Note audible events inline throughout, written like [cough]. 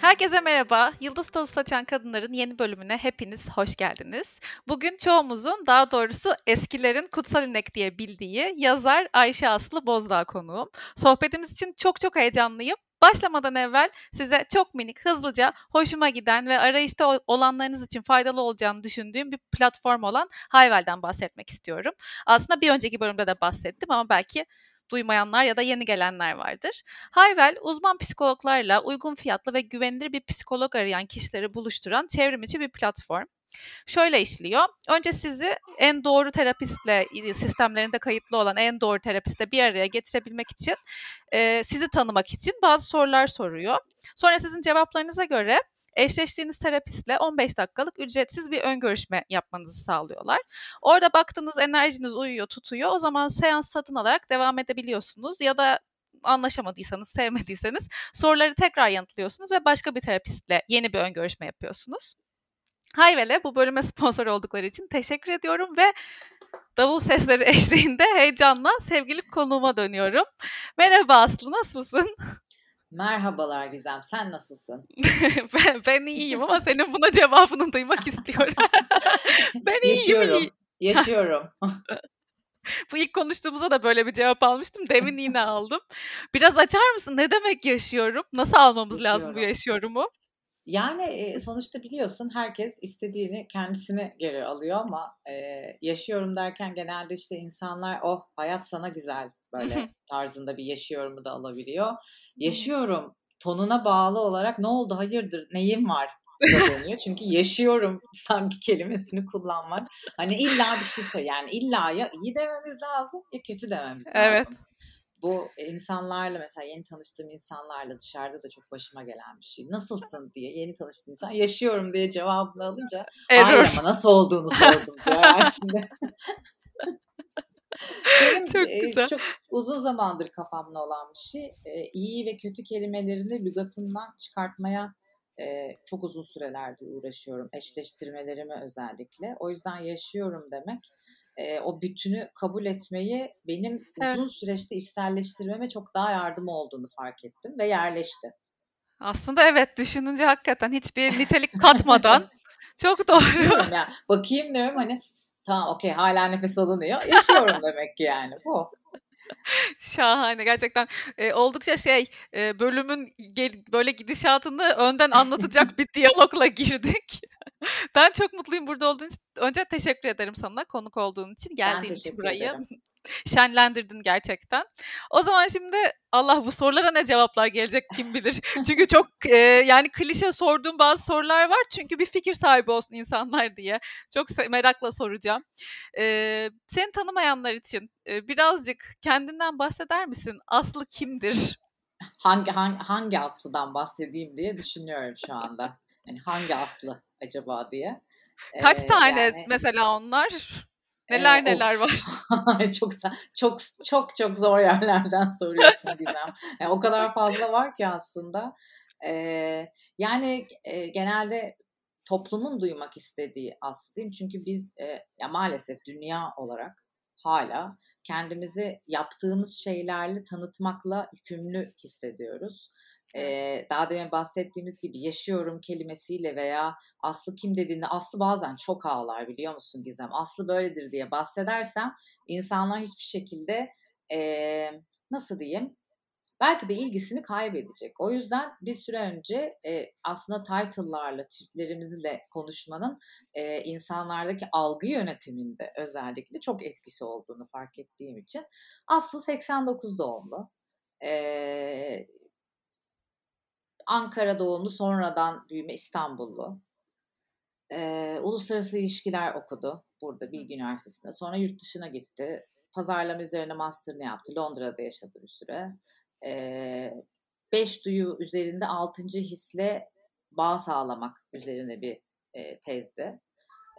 Herkese merhaba. Yıldız Tozu Saçan Kadınların yeni bölümüne hepiniz hoş geldiniz. Bugün çoğumuzun, daha doğrusu eskilerin kutsal inek diye bildiği yazar Ayşe Aslı Bozdağ konuğum. Sohbetimiz için çok çok heyecanlıyım. Başlamadan evvel size çok minik, hızlıca, hoşuma giden ve arayışta olanlarınız için faydalı olacağını düşündüğüm bir platform olan Hayvel'den bahsetmek istiyorum. Aslında bir önceki bölümde de bahsettim ama belki duymayanlar ya da yeni gelenler vardır. Hayvel, uzman psikologlarla uygun fiyatlı ve güvenilir bir psikolog arayan kişileri buluşturan çevrimiçi bir platform. Şöyle işliyor. Önce sizi en doğru terapistle sistemlerinde kayıtlı olan en doğru terapistle bir araya getirebilmek için sizi tanımak için bazı sorular soruyor. Sonra sizin cevaplarınıza göre eşleştiğiniz terapistle 15 dakikalık ücretsiz bir ön görüşme yapmanızı sağlıyorlar. Orada baktığınız enerjiniz uyuyor, tutuyor. O zaman seans satın alarak devam edebiliyorsunuz ya da anlaşamadıysanız, sevmediyseniz soruları tekrar yanıtlıyorsunuz ve başka bir terapistle yeni bir ön görüşme yapıyorsunuz. Hayvel'e bu bölüme [laughs] sponsor oldukları için teşekkür ediyorum ve davul sesleri [laughs] eşliğinde heyecanla sevgili konuğuma dönüyorum. Merhaba Aslı, nasılsın? [laughs] Merhabalar Gizem, sen nasılsın? [laughs] ben, ben iyiyim ama senin buna cevabını duymak istiyorum. [laughs] ben Yaşıyorum. iyiyim. Yaşıyorum. [laughs] Bu ilk konuştuğumuzda da böyle bir cevap almıştım. Demin yine aldım. Biraz açar mısın? Ne demek yaşıyorum? Nasıl almamız yaşıyorum. lazım bu yaşıyorumu? Yani sonuçta biliyorsun herkes istediğini kendisine göre alıyor ama e, yaşıyorum derken genelde işte insanlar oh hayat sana güzel böyle [laughs] tarzında bir yaşıyorumu da alabiliyor. Yaşıyorum tonuna bağlı olarak ne oldu hayırdır neyim var [laughs] dönüyor. Çünkü yaşıyorum [laughs] sanki kelimesini kullanmak. Hani illa bir şey söyle yani illa ya iyi dememiz lazım ya kötü dememiz lazım. Evet bu insanlarla mesela yeni tanıştığım insanlarla dışarıda da çok başıma gelen bir şey. Nasılsın diye yeni tanıştığım insan yaşıyorum diye cevabını alınca hayır ama nasıl olduğunu sordum diyor yani şimdi. Benim [laughs] çok güzel. Çok uzun zamandır kafamda olan bir şey. iyi ve kötü kelimelerini lügatımdan çıkartmaya çok uzun sürelerdir uğraşıyorum. Eşleştirmelerimi özellikle. O yüzden yaşıyorum demek e, o bütünü kabul etmeyi benim evet. uzun süreçte içselleştirmeme çok daha yardım olduğunu fark ettim ve yerleşti. Aslında evet düşününce hakikaten hiçbir nitelik [laughs] katmadan çok doğru. Yani, bakayım diyorum hani tamam okey hala nefes alınıyor. Yaşıyorum demek ki yani bu. [laughs] Şahane gerçekten e, oldukça şey e, bölümün gel, böyle gidişatını önden anlatacak bir diyalogla girdik. [laughs] ben çok mutluyum burada olduğun için. Önce teşekkür ederim sana konuk olduğun için. Geldiğin için burayı. Ederim. Şenlendirdin gerçekten. O zaman şimdi Allah bu sorulara ne cevaplar gelecek kim bilir. [laughs] Çünkü çok e, yani klişe sorduğum bazı sorular var. Çünkü bir fikir sahibi olsun insanlar diye. Çok merakla soracağım. E, seni tanımayanlar için e, birazcık kendinden bahseder misin? Aslı kimdir? Hangi, hangi, hangi Aslı'dan bahsedeyim diye düşünüyorum şu anda. Yani hangi Aslı acaba diye. Kaç ee, tane yani, mesela onlar? Neler e, neler var. [laughs] çok çok çok çok zor yerlerden soruyorsun Gizem. Yani o kadar fazla var ki aslında. Ee, yani e, genelde toplumun duymak istediği aslında? Çünkü biz e, ya maalesef dünya olarak hala kendimizi yaptığımız şeylerle tanıtmakla yükümlü hissediyoruz. Ee, daha demin bahsettiğimiz gibi yaşıyorum kelimesiyle veya Aslı kim dediğinde Aslı bazen çok ağlar biliyor musun Gizem? Aslı böyledir diye bahsedersem insanlar hiçbir şekilde e, nasıl diyeyim belki de ilgisini kaybedecek. O yüzden bir süre önce e, aslında title'larla, tiplerimizle konuşmanın e, insanlardaki algı yönetiminde özellikle çok etkisi olduğunu fark ettiğim için Aslı 89 doğumlu. E, Ankara doğumlu sonradan büyüme İstanbullu. Ee, uluslararası ilişkiler okudu burada Bilgi Üniversitesi'nde. Sonra yurt dışına gitti. Pazarlama üzerine master'ını yaptı. Londra'da yaşadı bir süre. Ee, beş duyu üzerinde altıncı hisle bağ sağlamak üzerine bir e, tezdi.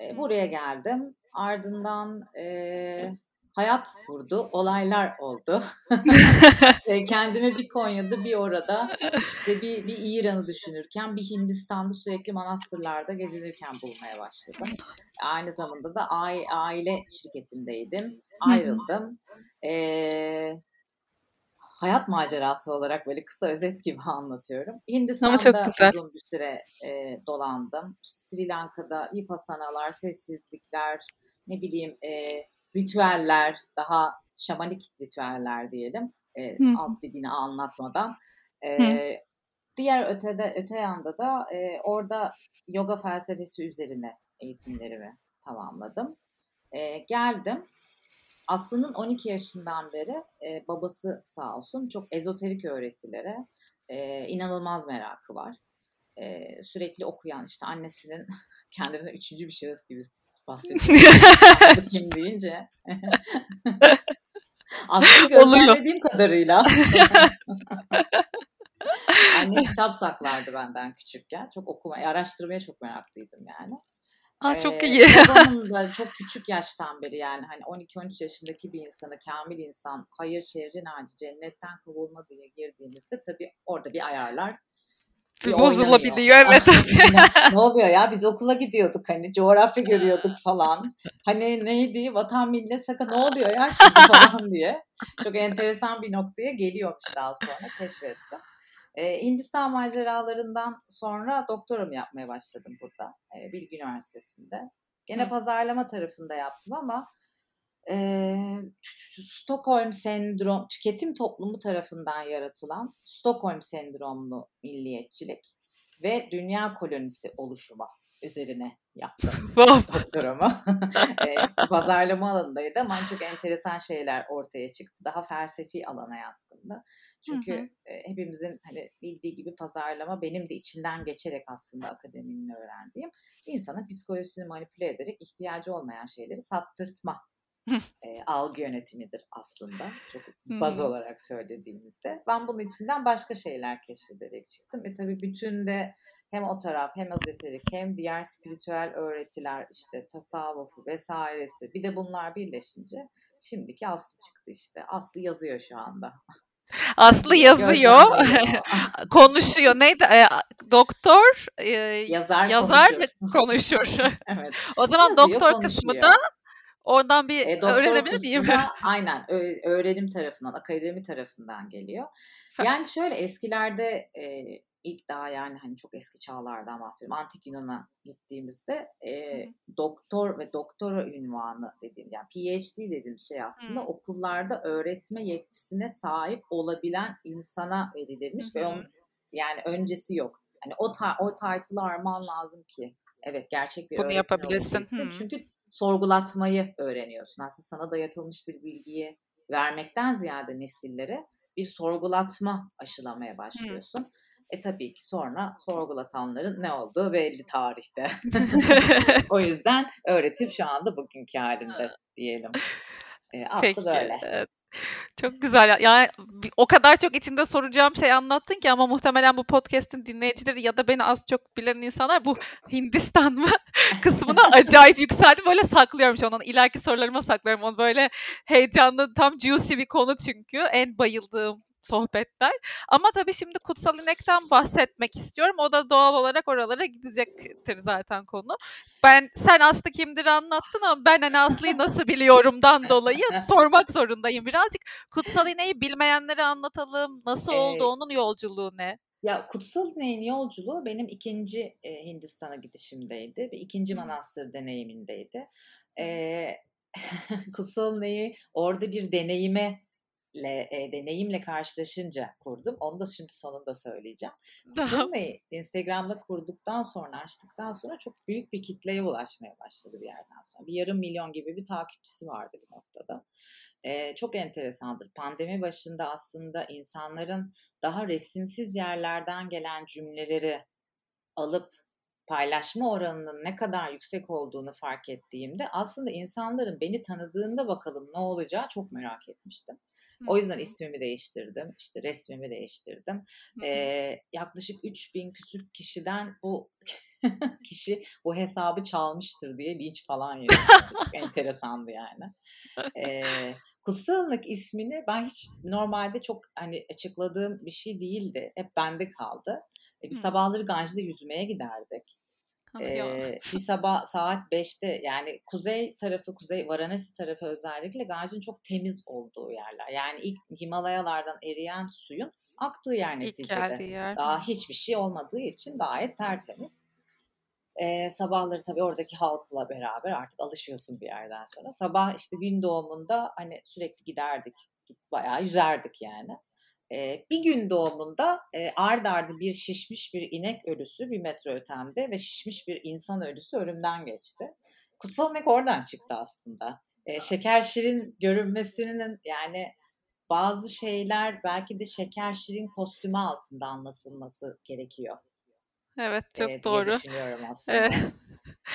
E, buraya geldim. Ardından e, hayat vurdu, olaylar oldu. [laughs] Kendimi bir Konya'da bir orada işte bir, bir İran'ı düşünürken bir Hindistan'da sürekli manastırlarda gezinirken bulmaya başladım. Aynı zamanda da aile şirketindeydim. Ayrıldım. Ee, hayat macerası olarak böyle kısa özet gibi [laughs] anlatıyorum. Hindistan'da uzun bir süre e, dolandım. İşte Sri Lanka'da vipassanalar, sessizlikler, ne bileyim e, ritüeller, daha şamanik ritüeller diyelim. E, alt dibini anlatmadan. E, diğer ötede öte yanda da e, orada yoga felsefesi üzerine eğitimlerimi tamamladım. E, geldim. Aslı'nın 12 yaşından beri e, babası sağ olsun çok ezoterik öğretilere e, inanılmaz merakı var. E, sürekli okuyan işte annesinin [laughs] kendinden üçüncü bir şahıs gibi bahsediyor. [laughs] Kim deyince. [laughs] Aslında gözlemlediğim kadarıyla. [laughs] Annem kitap saklardı benden küçükken. Çok okumaya, araştırmaya çok meraklıydım yani. Aa, çok iyi. Babamın da çok küçük yaştan beri yani hani 12-13 yaşındaki bir insanı, kamil insan, hayır şehrin ağacı, cennetten kovulma diye girdiğimizde tabii orada bir ayarlar bir bozulabiliyor evet [laughs] ne oluyor ya biz okula gidiyorduk hani coğrafya görüyorduk [laughs] falan. Hani neydi vatan millet saka ne oluyor ya şimdi falan [laughs] diye. Çok enteresan bir noktaya geliyormuş daha sonra keşfettim. Ee, Hindistan maceralarından sonra doktorum yapmaya başladım burada e, Bilgi Üniversitesi'nde. Gene Hı. pazarlama tarafında yaptım ama e, Stockholm sendrom, tüketim toplumu tarafından yaratılan Stockholm sendromlu milliyetçilik ve dünya kolonisi oluşumu üzerine yaptım [laughs] doktorumu. [laughs] e, pazarlama alanındaydı ama çok enteresan şeyler ortaya çıktı. Daha felsefi alana yatkındı. Çünkü hı hı. E, hepimizin hani bildiği gibi pazarlama benim de içinden geçerek aslında akademinin öğrendiğim insanın psikolojisini manipüle ederek ihtiyacı olmayan şeyleri sattırtma [laughs] e, algı yönetimidir aslında. Çok baz olarak söylediğimizde. Ben bunun içinden başka şeyler keşfederek çıktım. E tabii bütün de hem o taraf hem ezoterik hem diğer spiritüel öğretiler işte tasavvufu vesairesi bir de bunlar birleşince şimdiki Aslı çıktı işte. Aslı yazıyor şu anda. [laughs] Aslı yazıyor, [laughs] konuşuyor. Neydi? E, doktor, e, yazar, yazar konuşur. konuşur. evet. O zaman yazıyor, doktor konuşuyor. kısmı da Oradan bir e, öğrenebilir miyim? [laughs] aynen öğrenim tarafından, akademi tarafından geliyor. Yani şöyle eskilerde e, ilk daha yani hani çok eski çağlardan bahsediyorum. Antik Yunan'a gittiğimizde e, doktor ve doktora ünvanı dediğim yani PhD dediğim şey aslında Hı. okullarda öğretme yetkisine sahip olabilen insana verilirmiş Hı. ve onun yani öncesi yok. Hani o ta, o title'ı arman lazım ki evet gerçek bir Bunu yapabilirsin. Çünkü sorgulatmayı öğreniyorsun. Aslında sana dayatılmış bir bilgiyi vermekten ziyade nesillere bir sorgulatma aşılamaya başlıyorsun. Hı. E tabii ki sonra sorgulatanların ne olduğu belli tarihte. [laughs] o yüzden öğretim şu anda bugünkü halinde diyelim. E, aslında Peki, böyle. Çok güzel. Yani o kadar çok içinde soracağım şey anlattın ki ama muhtemelen bu podcast'in dinleyicileri ya da beni az çok bilen insanlar bu Hindistan mı [laughs] kısmına [laughs] acayip yükseldi. Böyle saklıyorum şu an. İleriki sorularıma saklıyorum. Onu böyle heyecanlı tam juicy bir konu çünkü. En bayıldığım sohbetler. Ama tabii şimdi Kutsal İnek'ten bahsetmek istiyorum. O da doğal olarak oralara gidecektir zaten konu. Ben sen Aslı kimdir anlattın ama ben hani Aslı'yı nasıl biliyorumdan dolayı [laughs] sormak zorundayım birazcık. Kutsal İnek'i bilmeyenlere anlatalım. Nasıl oldu? Onun yolculuğu ne? Ya Kutsal İnek'in yolculuğu benim ikinci e, Hindistan'a gidişimdeydi. Bir ikinci manastır deneyimindeydi. E, [laughs] Kutsal İnek'i orada bir deneyime e, deneyimle karşılaşınca kurdum. Onu da şimdi sonunda söyleyeceğim. [laughs] Kusuna'yı Instagram'da kurduktan sonra, açtıktan sonra çok büyük bir kitleye ulaşmaya başladı bir yerden sonra. Bir yarım milyon gibi bir takipçisi vardı bir noktada. Ee, çok enteresandır. Pandemi başında aslında insanların daha resimsiz yerlerden gelen cümleleri alıp paylaşma oranının ne kadar yüksek olduğunu fark ettiğimde aslında insanların beni tanıdığında bakalım ne olacağı çok merak etmiştim. O yüzden ismimi değiştirdim. İşte resmimi değiştirdim. Ee, yaklaşık 3000 küsür kişiden bu [laughs] kişi bu hesabı çalmıştır diye linç falan yedim. [laughs] Enteresandı yani. Ee, [laughs] Kutsallık ismini ben hiç normalde çok hani açıkladığım bir şey değildi. Hep bende kaldı. E, bir sabahları Ganj'da yüzmeye giderdik. Ee, bir sabah saat 5'te yani kuzey tarafı, kuzey Varanasi tarafı özellikle Ganj'ın çok temiz olduğu yerler. Yani ilk Himalayalardan eriyen suyun aktığı yer neticede. Yer. Daha hiçbir şey olmadığı için gayet tertemiz. Ee, sabahları tabii oradaki halkla beraber artık alışıyorsun bir yerden sonra. Sabah işte gün doğumunda hani sürekli giderdik. Bayağı yüzerdik yani. Ee, bir gün doğumunda e, ard ardı bir şişmiş bir inek ölüsü bir metre ötemde ve şişmiş bir insan ölüsü ölümden geçti. Kutsal inek oradan çıktı aslında. E, şeker şirin görünmesinin yani bazı şeyler belki de şeker şirin kostümü altında anlasılması gerekiyor. Evet çok e, doğru. düşünüyorum [laughs] aslında. Evet.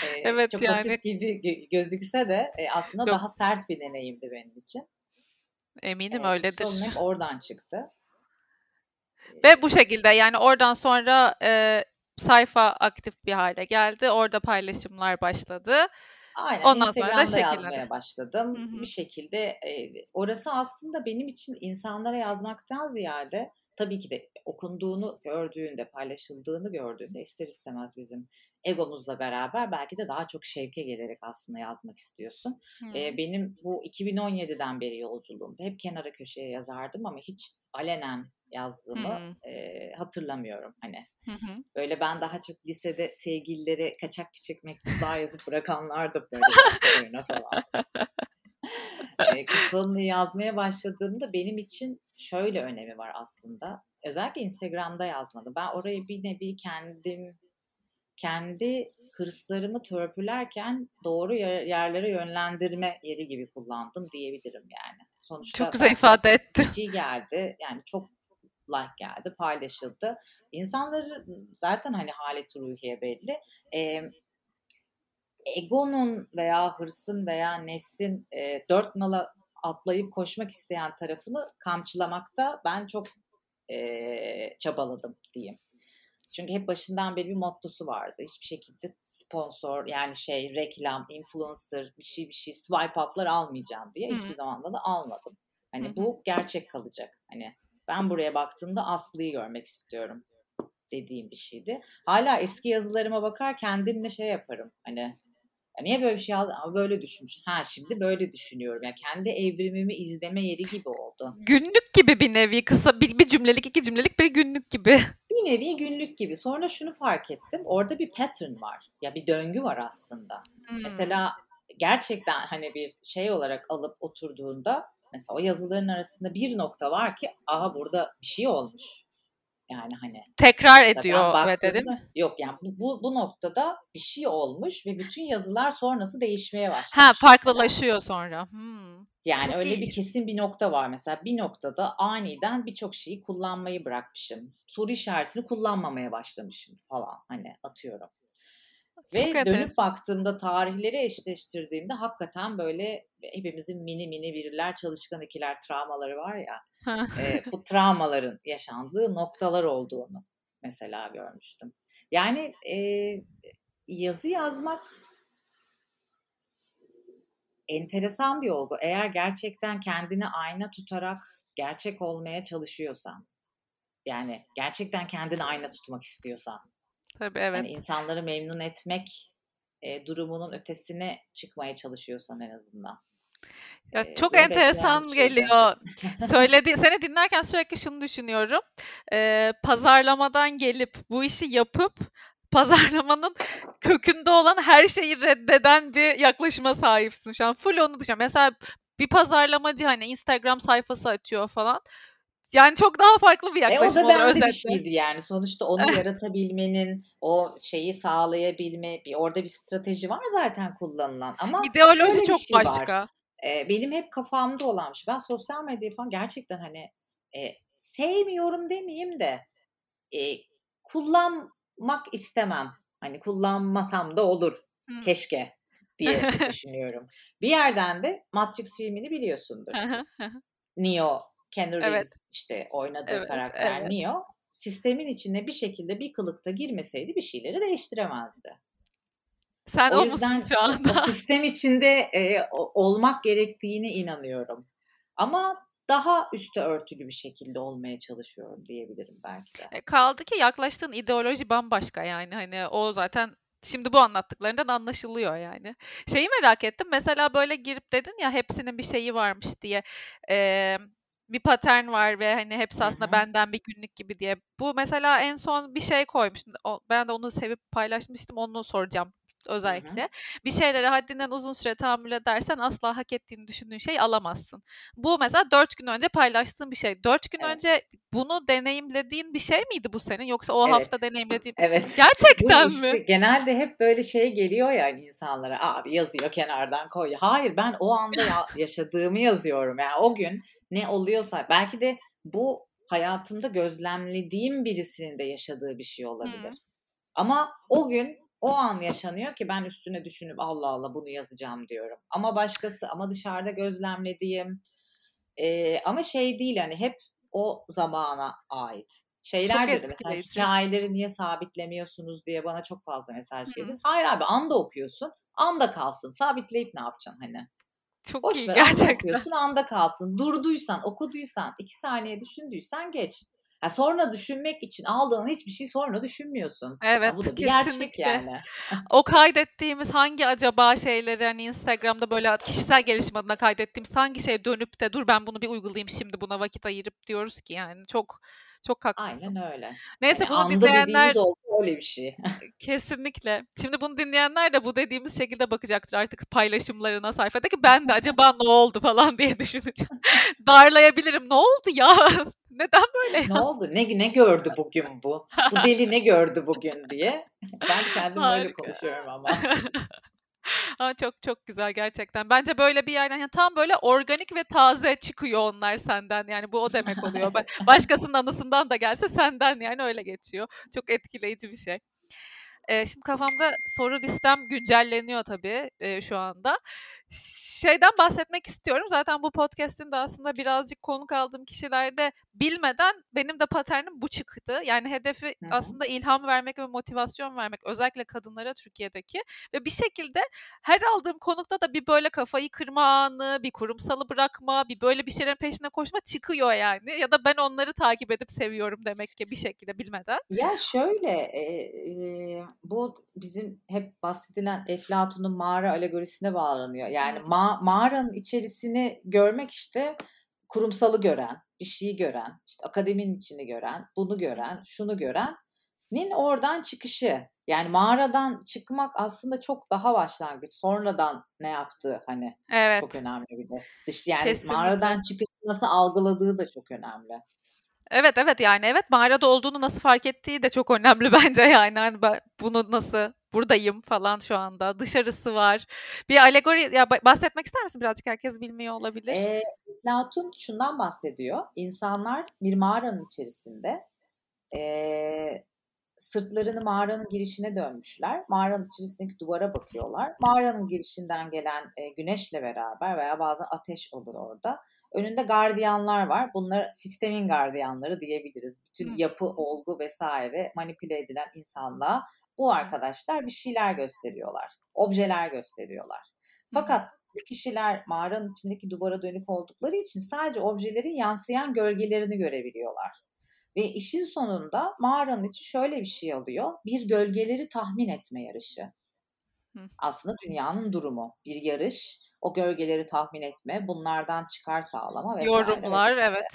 E, evet çok yani. basit gibi gözükse de e, aslında Yok. daha sert bir deneyimdi benim için. Eminim e, öyledir. Kutsal oradan çıktı. Ve bu şekilde yani oradan sonra e, sayfa aktif bir hale geldi. Orada paylaşımlar başladı. Aynen. Ondan sonra da yazmaya başladım. Hı-hı. Bir şekilde e, orası aslında benim için insanlara yazmaktan ziyade tabii ki de okunduğunu gördüğünde, paylaşıldığını gördüğünde ister istemez bizim egomuzla beraber belki de daha çok şevke gelerek aslında yazmak istiyorsun. Hmm. Ee, benim bu 2017'den beri yolculuğumda hep kenara köşeye yazardım ama hiç alenen yazdığımı e, hatırlamıyorum hani. Hmm. Böyle ben daha çok lisede sevgililere kaçak küçük mektuplar yazıp [laughs] bırakanlar da böyle falan. [laughs] e, yazmaya başladığımda benim için şöyle önemi var aslında. Özellikle Instagram'da yazmadım. Ben orayı bir nevi kendim kendi hırslarımı törpülerken doğru yerlere yönlendirme yeri gibi kullandım diyebilirim yani. Sonuçta çok güzel ifade etti. Şey geldi yani çok like geldi, paylaşıldı. İnsanları zaten hani haleti ruhiye belli. E, egonun veya hırsın veya nefsin e, dört nala atlayıp koşmak isteyen tarafını kamçılamakta ben çok e, çabaladım diyeyim. Çünkü hep başından beri bir mottosu vardı. Hiçbir şekilde sponsor yani şey reklam, influencer bir şey bir şey swipe up'lar almayacağım diye hiçbir zaman da almadım. Hani bu gerçek kalacak. Hani ben buraya baktığımda Aslı'yı görmek istiyorum dediğim bir şeydi. Hala eski yazılarıma bakar kendimle şey yaparım. Hani ya niye böyle bir şey aldım ama böyle düşünmüş. Ha şimdi böyle düşünüyorum. Yani kendi evrimimi izleme yeri gibi oldu. Günlük gibi bir nevi kısa bir, bir cümlelik iki cümlelik bir günlük gibi. Bir nevi günlük gibi. Sonra şunu fark ettim. Orada bir pattern var. Ya bir döngü var aslında. Hmm. Mesela gerçekten hani bir şey olarak alıp oturduğunda Mesela o yazıların arasında bir nokta var ki aha burada bir şey olmuş. Yani hani tekrar ediyor ve dedim. Yok yani bu, bu, bu noktada bir şey olmuş ve bütün yazılar sonrası değişmeye başlamış. Ha farklılaşıyor sonra. Hmm. Yani Çok öyle iyi. bir kesin bir nokta var mesela bir noktada aniden birçok şeyi kullanmayı bırakmışım. Soru işaretini kullanmamaya başlamışım falan hani atıyorum. Ve Çok dönüp enteresan. baktığımda tarihleri eşleştirdiğimde hakikaten böyle hepimizin mini mini birler, çalışkan ikiler travmaları var ya. e, bu travmaların yaşandığı noktalar olduğunu mesela görmüştüm. Yani e, yazı yazmak enteresan bir olgu. Eğer gerçekten kendini ayna tutarak gerçek olmaya çalışıyorsan, yani gerçekten kendini ayna tutmak istiyorsan, Tabii evet. Yani insanları memnun etmek e, durumunun ötesine çıkmaya çalışıyorsan en azından. Ya ee, çok enteresan geliyor. [laughs] Söyledi, seni dinlerken sürekli şunu düşünüyorum. Ee, pazarlamadan gelip bu işi yapıp pazarlamanın kökünde olan her şeyi reddeden bir yaklaşıma sahipsin şu an. Full onu düşünüyorum. Mesela bir pazarlamacı hani Instagram sayfası açıyor falan. Yani çok daha farklı bir yaklaşım e, o da bende özetle. bir şeydi yani. Sonuçta onu [laughs] yaratabilmenin, o şeyi sağlayabilme, bir orada bir strateji var zaten kullanılan. Ama ideoloji çok şey başka. Var. Ee, benim hep kafamda olanmış. Şey. Ben sosyal medyayı falan gerçekten hani e, sevmiyorum demeyeyim de e, kullanmak istemem. Hani kullanmasam da olur. Hmm. Keşke diye [laughs] düşünüyorum. Bir yerden de Matrix filmini biliyorsundur. Neo Keanu Reeves evet. işte oynadığı evet, karakter evet. Neo sistemin içine bir şekilde bir kılıkta girmeseydi bir şeyleri değiştiremezdi. Sen o, o yüzden şu anda? o sistem içinde e, olmak gerektiğine inanıyorum. Ama daha üstü örtülü bir şekilde olmaya çalışıyorum diyebilirim belki de. E, kaldı ki yaklaştığın ideoloji bambaşka yani hani o zaten Şimdi bu anlattıklarından anlaşılıyor yani. Şeyi merak ettim. Mesela böyle girip dedin ya hepsinin bir şeyi varmış diye. Ee, bir patern var ve hani hepsi aslında Hı-hı. benden bir günlük gibi diye. Bu mesela en son bir şey koymuştum. Ben de onu sevip paylaşmıştım. Onu soracağım özellikle. Hı hı. Bir şeylere haddinden uzun süre tahammül edersen asla hak ettiğini düşündüğün şey alamazsın. Bu mesela dört gün önce paylaştığın bir şey. Dört gün evet. önce bunu deneyimlediğin bir şey miydi bu senin yoksa o evet. hafta deneyimlediğin? Evet. [laughs] Gerçekten işte, mi? Genelde hep böyle şey geliyor ya insanlara. Abi yazıyor kenardan koy. Hayır ben o anda ya- [laughs] yaşadığımı yazıyorum. Yani o gün ne oluyorsa belki de bu hayatımda gözlemlediğim birisinin de yaşadığı bir şey olabilir. Hmm. Ama o gün o an yaşanıyor ki ben üstüne düşünüp Allah Allah bunu yazacağım diyorum. Ama başkası ama dışarıda gözlemlediğim e, ama şey değil hani hep o zamana ait. Şeyler de mesela hikayeleri niye sabitlemiyorsunuz diye bana çok fazla mesaj geldi. Hayır abi anda okuyorsun. Anda kalsın. Sabitleyip ne yapacaksın hani? Çok Boş iyi ver, gerçekten. Anda okuyorsun anda kalsın. Durduysan, okuduysan, iki saniye düşündüysen geç. Yani sonra düşünmek için aldığın hiçbir şey sonra düşünmüyorsun. Evet ya bu da bir gerçek yani. [laughs] o kaydettiğimiz hangi acaba şeyleri hani Instagram'da böyle kişisel gelişim adına kaydettiğimiz hangi şey dönüp de dur ben bunu bir uygulayayım şimdi buna vakit ayırıp diyoruz ki yani çok çok haklısın. Aynen öyle. Neyse yani bunu dinleyenler oldu öyle bir şey. [laughs] kesinlikle. Şimdi bunu dinleyenler de bu dediğimiz şekilde bakacaktır artık paylaşımlarına sayfadaki ben de acaba ne oldu falan diye düşüneceğim. [laughs] Darlayabilirim. Ne oldu ya? [laughs] Neden böyle yazdı? Ne oldu? Ne, ne gördü bugün bu? Bu deli ne gördü bugün diye. Ben kendim Harika. öyle konuşuyorum ama. Ama çok çok güzel gerçekten. Bence böyle bir yerden yani tam böyle organik ve taze çıkıyor onlar senden. Yani bu o [laughs] demek oluyor. Başkasının anısından da gelse senden yani öyle geçiyor. Çok etkileyici bir şey. Ee, şimdi kafamda soru listem güncelleniyor tabii e, şu anda şeyden bahsetmek istiyorum. Zaten bu podcast'in de aslında birazcık konuk aldığım kişilerde bilmeden benim de paternim bu çıktı. Yani hedefi Hı-hı. aslında ilham vermek ve motivasyon vermek özellikle kadınlara Türkiye'deki ve bir şekilde her aldığım konukta da bir böyle kafayı kırma anı, bir kurumsalı bırakma, bir böyle bir şeylerin peşine koşma çıkıyor yani. Ya da ben onları takip edip seviyorum demek ki bir şekilde bilmeden. Ya şöyle e, e, bu bizim hep bahsedilen Eflatun'un mağara alegorisine bağlanıyor. Yani ma- mağaranın içerisini görmek işte kurumsalı gören, bir şeyi gören, işte akademinin içini gören, bunu gören, şunu görenin oradan çıkışı. Yani mağaradan çıkmak aslında çok daha başlangıç. Sonradan ne yaptığı hani evet. çok önemli bir de. Dış yani Kesinlikle. mağaradan çıkış nasıl algıladığı da çok önemli. Evet evet yani evet mağarada olduğunu nasıl fark ettiği de çok önemli [laughs] bence yani hani ben bunu nasıl buradayım falan şu anda dışarısı var. Bir alegori ya bahsetmek ister misin birazcık herkes bilmiyor olabilir. E, Platon şundan bahsediyor. İnsanlar bir mağaranın içerisinde e, sırtlarını mağaranın girişine dönmüşler. Mağaranın içerisindeki duvara bakıyorlar. Mağaranın girişinden gelen e, güneşle beraber veya bazen ateş olur orada. Önünde gardiyanlar var. Bunlar sistemin gardiyanları diyebiliriz. Bütün yapı, olgu vesaire manipüle edilen insanlığa bu arkadaşlar bir şeyler gösteriyorlar. Objeler gösteriyorlar. Fakat bu kişiler mağaranın içindeki duvara dönük oldukları için sadece objelerin yansıyan gölgelerini görebiliyorlar. Ve işin sonunda mağaranın içi şöyle bir şey alıyor. Bir gölgeleri tahmin etme yarışı. Aslında dünyanın durumu. Bir yarış, o gölgeleri tahmin etme, bunlardan çıkar sağlama vesaire. Yorumlar, evet.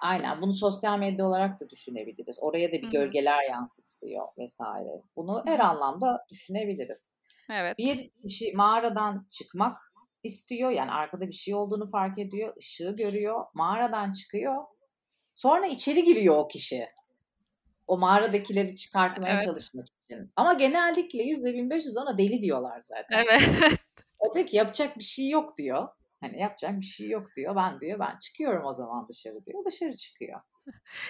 Aynen bunu sosyal medya olarak da düşünebiliriz. Oraya da bir Hı-hı. gölgeler yansıtılıyor vesaire. Bunu her anlamda düşünebiliriz. Evet. Bir kişi mağaradan çıkmak istiyor. Yani arkada bir şey olduğunu fark ediyor. ışığı görüyor. Mağaradan çıkıyor. Sonra içeri giriyor o kişi. O mağaradakileri çıkartmaya evet. çalışmak için. Ama genellikle %1500 ona deli diyorlar zaten. Evet. O diyor ki yapacak bir şey yok diyor. Hani yapacak bir şey yok diyor. Ben diyor ben çıkıyorum o zaman dışarı diyor. Dışarı çıkıyor.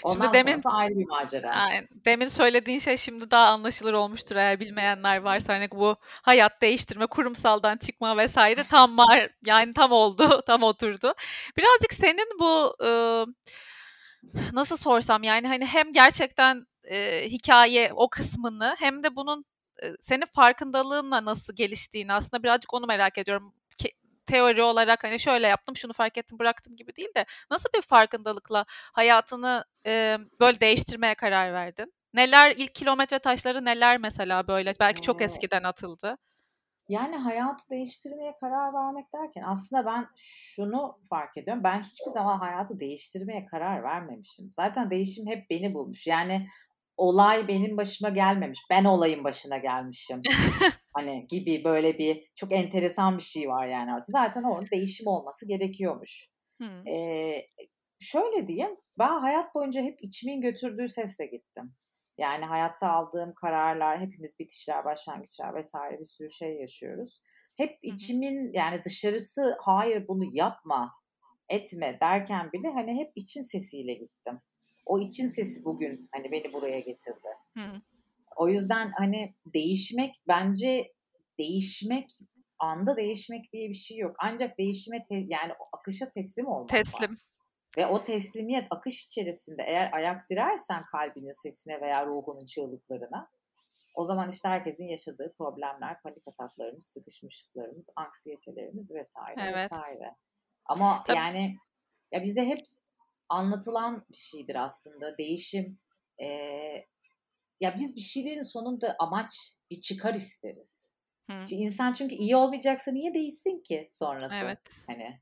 Ondan şimdi demin ayrı bir macera. Yani, demin söylediğin şey şimdi daha anlaşılır olmuştur eğer bilmeyenler varsa hani bu hayat değiştirme, kurumsaldan çıkma vesaire tam var yani tam oldu, [laughs] tam oturdu. Birazcık senin bu e, nasıl sorsam yani hani hem gerçekten e, hikaye o kısmını hem de bunun e, senin farkındalığınla nasıl geliştiğini aslında birazcık onu merak ediyorum. Teori olarak hani şöyle yaptım, şunu fark ettim, bıraktım gibi değil de nasıl bir farkındalıkla hayatını e, böyle değiştirmeye karar verdin? Neler ilk kilometre taşları neler mesela böyle belki çok eskiden atıldı. Yani hayatı değiştirmeye karar vermek derken aslında ben şunu fark ediyorum. Ben hiçbir zaman hayatı değiştirmeye karar vermemişim. Zaten değişim hep beni bulmuş. Yani olay benim başıma gelmemiş. Ben olayın başına gelmişim. [laughs] hani gibi böyle bir çok enteresan bir şey var yani. Zaten orada değişim olması gerekiyormuş. Hmm. Ee, şöyle diyeyim. Ben hayat boyunca hep içimin götürdüğü sesle gittim. Yani hayatta aldığım kararlar, hepimiz bitişler, başlangıçlar vesaire bir sürü şey yaşıyoruz. Hep içimin yani dışarısı hayır bunu yapma, etme derken bile hani hep için sesiyle gittim. O için sesi bugün hani beni buraya getirdi. Hı. O yüzden hani değişmek bence değişmek anda değişmek diye bir şey yok. Ancak değişime te- yani akışa teslim olmak var. Teslim. Ve o teslimiyet akış içerisinde eğer ayak dirersen kalbinin sesine veya ruhunun çığlıklarına o zaman işte herkesin yaşadığı problemler, panik ataklarımız, sıkışmışlıklarımız, anksiyetelerimiz vesaire Evet. vesaire. Ama Tabii. yani ya bize hep anlatılan bir şeydir aslında değişim. Ee, ya biz bir şeylerin sonunda amaç, bir çıkar isteriz. Hı. Şimdi insan çünkü iyi olmayacaksa niye değişsin ki sonrası? Evet. Hani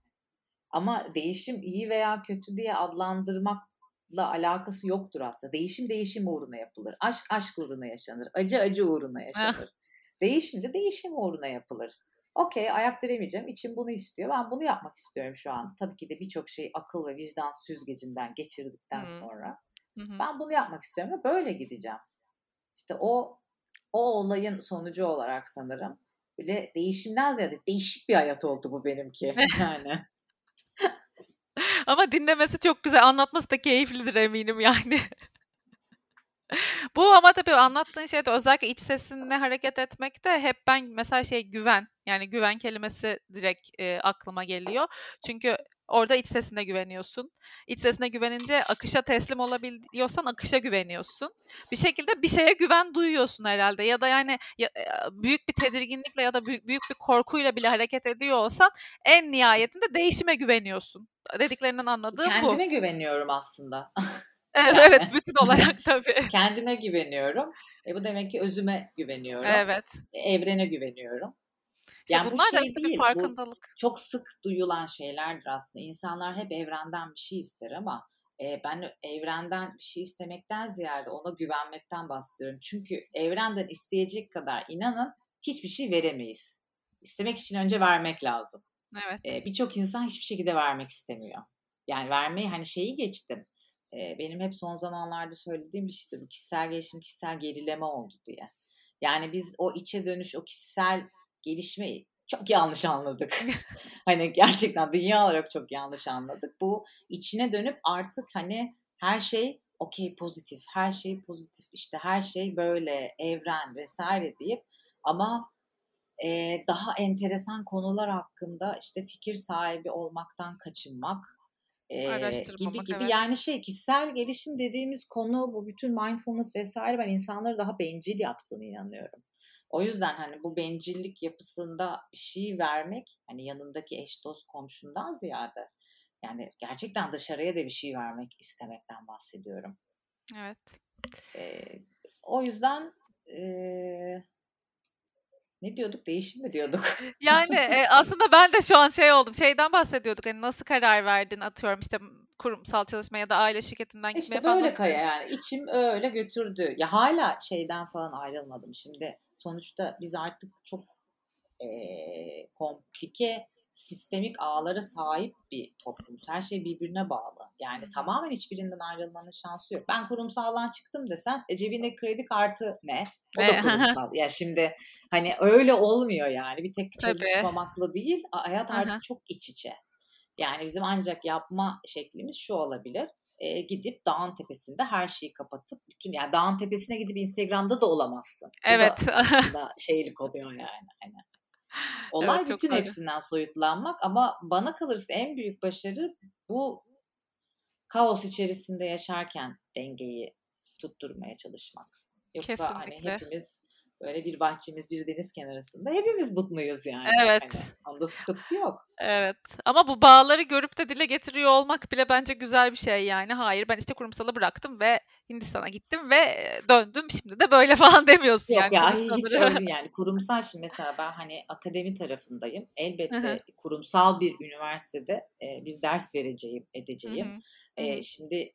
ama değişim iyi veya kötü diye adlandırmakla alakası yoktur aslında. Değişim değişim uğruna yapılır. Aşk aşk uğruna yaşanır. Acı acı uğruna yaşanır. değişim de değişim uğruna yapılır. Okey ayak diremeyeceğim. İçim bunu istiyor. Ben bunu yapmak istiyorum şu anda. Tabii ki de birçok şeyi akıl ve vicdan süzgecinden geçirdikten Hı. sonra. Hı hı. Ben bunu yapmak istiyorum ve böyle gideceğim. İşte o o olayın sonucu olarak sanırım böyle değişimden ziyade değişik bir hayat oldu bu benimki. [laughs] Yani. Ama dinlemesi çok güzel, anlatması da keyiflidir eminim yani. [laughs] [laughs] Bu ama tabii anlattığın şeyde özellikle iç sesinle hareket etmekte hep ben mesela şey güven yani güven kelimesi direkt e, aklıma geliyor. Çünkü orada iç sesine güveniyorsun. İç sesine güvenince akışa teslim olabiliyorsan akışa güveniyorsun. Bir şekilde bir şeye güven duyuyorsun herhalde ya da yani ya- e, büyük bir tedirginlikle ya da büyük, büyük bir korkuyla bile hareket ediyor olsan en nihayetinde değişime güveniyorsun. Dediklerinden anladığım bu. Kendime güveniyorum aslında. [laughs] Evet, evet bütün [laughs] olarak tabii. Kendime güveniyorum. E bu demek ki özüme güveniyorum. Evet. E, Evrene güveniyorum. İşte Yani bu bunlar da şey işte bir değil, bu- farkındalık. Çok sık duyulan şeylerdir aslında. İnsanlar hep evrenden bir şey ister ama e, ben evrenden bir şey istemekten ziyade ona güvenmekten bahsediyorum. Çünkü evrenden isteyecek kadar inanın hiçbir şey veremeyiz. İstemek için önce vermek lazım. Evet. E, Birçok insan hiçbir şekilde vermek istemiyor. Yani vermeyi hani şeyi geçtim. E, benim hep son zamanlarda söylediğim bir şeydi. Bu kişisel gelişim, kişisel gerileme oldu diye. Yani biz o içe dönüş, o kişisel gelişmeyi çok yanlış anladık. [laughs] [laughs] hani gerçekten dünya olarak çok yanlış anladık. Bu içine dönüp artık hani her şey okey pozitif, her şey pozitif, işte her şey böyle evren vesaire deyip ama e, daha enteresan konular hakkında işte fikir sahibi olmaktan kaçınmak e, gibi gibi evet. yani şey kişisel gelişim dediğimiz konu bu bütün mindfulness vesaire ben insanları daha bencil yaptığını inanıyorum. O yüzden hani bu bencillik yapısında bir şey vermek hani yanındaki eş dost komşundan ziyade yani gerçekten dışarıya da bir şey vermek istemekten bahsediyorum. Evet. E, o yüzden e, ne diyorduk? Değişim mi diyorduk? [laughs] Yani e, aslında ben de şu an şey oldum. Şeyden bahsediyorduk. Hani nasıl karar verdin atıyorum işte kurumsal çalışma ya da aile şirketinden gitmeye İşte falan böyle nasıl- kaya yani içim öyle götürdü. Ya hala şeyden falan ayrılmadım. Şimdi sonuçta biz artık çok eee, komplike sistemik ağlara sahip bir toplumuz. Her şey birbirine bağlı. Yani Hı tamamen hiçbirinden ayrılmanın şansı yok. Ben kurumsaldan çıktım desen e, cebinde kredi kartı ne? O da [laughs] kurumsal. ya şimdi hani öyle olmuyor yani. Bir tek Tabii. çalışmamakla değil. a- Hayat artık Aha. çok iç içe. Yani bizim ancak yapma şeklimiz şu olabilir. E, gidip dağın tepesinde her şeyi kapatıp bütün yani dağın tepesine gidip Instagram'da da olamazsın. Bu da Evet. [laughs] aslında şeylik oluyor yani. Hani. Olay Evet, bütün hepsinden soyutlanmak ama bana kalırsa en büyük başarı bu kaos içerisinde yaşarken dengeyi tutturmaya çalışmak. Yoksa hani Kesinlikle. hepimiz böyle bir bahçemiz, bir deniz kenarısında hepimiz mutluyuz yani. Evet. Hani, onda sıkıntı yok. Evet. Ama bu bağları görüp de dile getiriyor olmak bile bence güzel bir şey yani. Hayır ben işte kurumsalı bıraktım ve Hindistan'a gittim ve döndüm şimdi de böyle [laughs] falan demiyorsun Yok yani. ya Kurumsalı- hiç öyle yani kurumsal şimdi mesela ben hani akademi tarafındayım. Elbette kurumsal bir üniversitede bir ders vereceğim, edeceğim. E, şimdi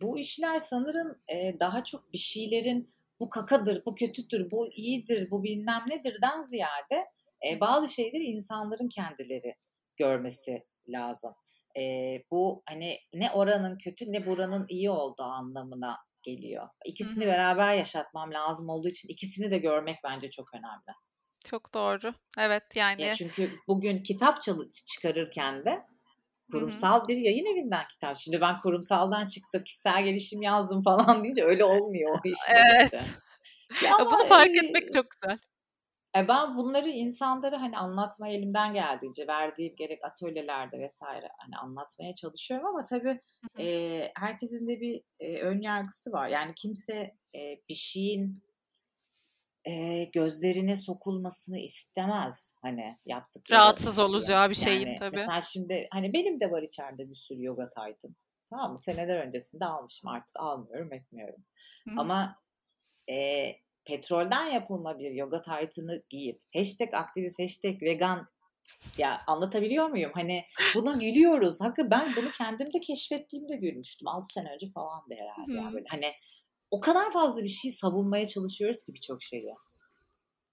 bu işler sanırım daha çok bir şeylerin bu kakadır, bu kötüdür, bu iyidir, bu bilmem nedirden ziyade e, bazı şeyleri insanların kendileri görmesi lazım. E, bu hani ne oranın kötü ne buranın iyi olduğu anlamına geliyor. İkisini Hı hı. beraber yaşatmam lazım olduğu için ikisini de görmek bence çok önemli. Çok doğru. Evet yani. Ya çünkü bugün kitap çıkarırken de kurumsal bir yayın evinden kitap. Şimdi ben kurumsaldan çıktım, kişisel gelişim yazdım falan [laughs] deyince öyle olmuyor o işler Evet. işte. Ya [laughs] ama, Bunu fark e, etmek çok güzel. e, ben bunları insanlara hani anlatmaya elimden geldiğince verdiğim gerek atölyelerde vesaire hani anlatmaya çalışıyorum ama tabii Hı hı. e, herkesin de bir e, ön yargısı var. Yani kimse e, bir şeyin e, gözlerine sokulmasını istemez hani yaptıkları Rahatsız şeyi. olacağı bir şeyin Yani tabii. mesela şimdi hani benim de var içeride bir sürü yoga taytım. Tamam mı? Seneler öncesinde almışım artık almıyorum etmiyorum. Hı hı. Ama e, petrolden yapılma bir yoga taytını giyip hashtag aktivist hashtag vegan ya anlatabiliyor muyum? Hani buna gülüyoruz. Hakkı ben bunu kendimde keşfettiğimde gülmüştüm. 6 sene önce falan da herhalde. Hı. Yani böyle hani o kadar fazla bir şey savunmaya çalışıyoruz ki birçok şeyi.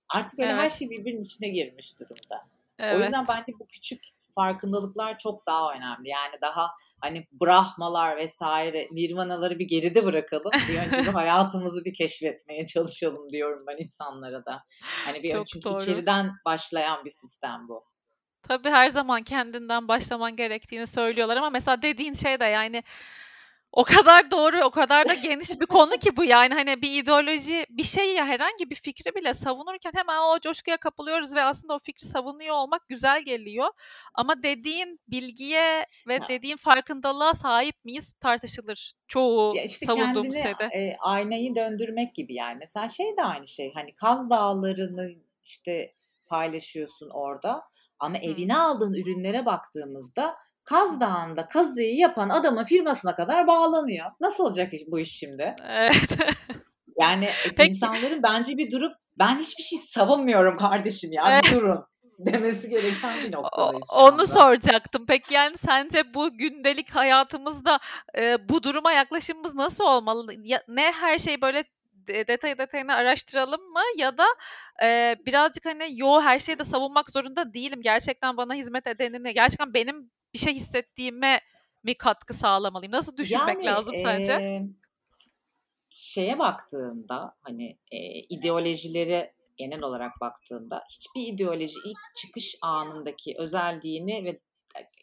Artık öyle her Evet. şey birbirinin içine girmiş durumda. O Evet. yüzden bence bu küçük farkındalıklar çok daha önemli. Yani daha hani brahmalar vesaire nirvanaları bir geride bırakalım. Bir [laughs] önce hayatımızı bir keşfetmeye çalışalım diyorum ben insanlara da. Hani bir Çok çünkü doğru. içeriden başlayan bir sistem bu. Tabii her zaman kendinden başlaman gerektiğini söylüyorlar ama mesela dediğin şey de yani o kadar doğru, o kadar da geniş bir konu ki bu yani hani bir ideoloji, bir şeyi ya herhangi bir fikri bile savunurken hemen o coşkuya kapılıyoruz ve aslında o fikri savunuyor olmak güzel geliyor. Ama dediğin bilgiye ve Ya. dediğin farkındalığa sahip miyiz tartışılır çoğu Ya işte savunduğumuz şeyde. e, aynayı döndürmek gibi yani. Mesela şey de aynı şey. Hani Kaz Dağları'nı işte paylaşıyorsun orada. Ama evine aldığın ürünlere baktığımızda Kaz Dağı'nda kazıyı yapan adamın firmasına kadar bağlanıyor. Nasıl olacak bu iş şimdi? Evet. [laughs] Yani e, Peki. insanların bence bir durup ben hiçbir şey savunmuyorum kardeşim ya bir durun [laughs] demesi gereken bir noktadayız Onu soracaktım. Peki yani sence bu gündelik hayatımızda e, bu duruma yaklaşımımız nasıl olmalı? Ya, ne her şeyi böyle de- detay detayını araştıralım mı ya da e, birazcık hani yo her şeyi de savunmak zorunda değilim. Gerçekten bana hizmet edenini, gerçekten benim bir şey hissettiğime mi katkı sağlamalıyım? Nasıl düşünmek Yani lazım sence? e, şeye baktığında hani e, ideolojilere genel olarak baktığında hiçbir ideoloji ilk çıkış anındaki özelliğini ve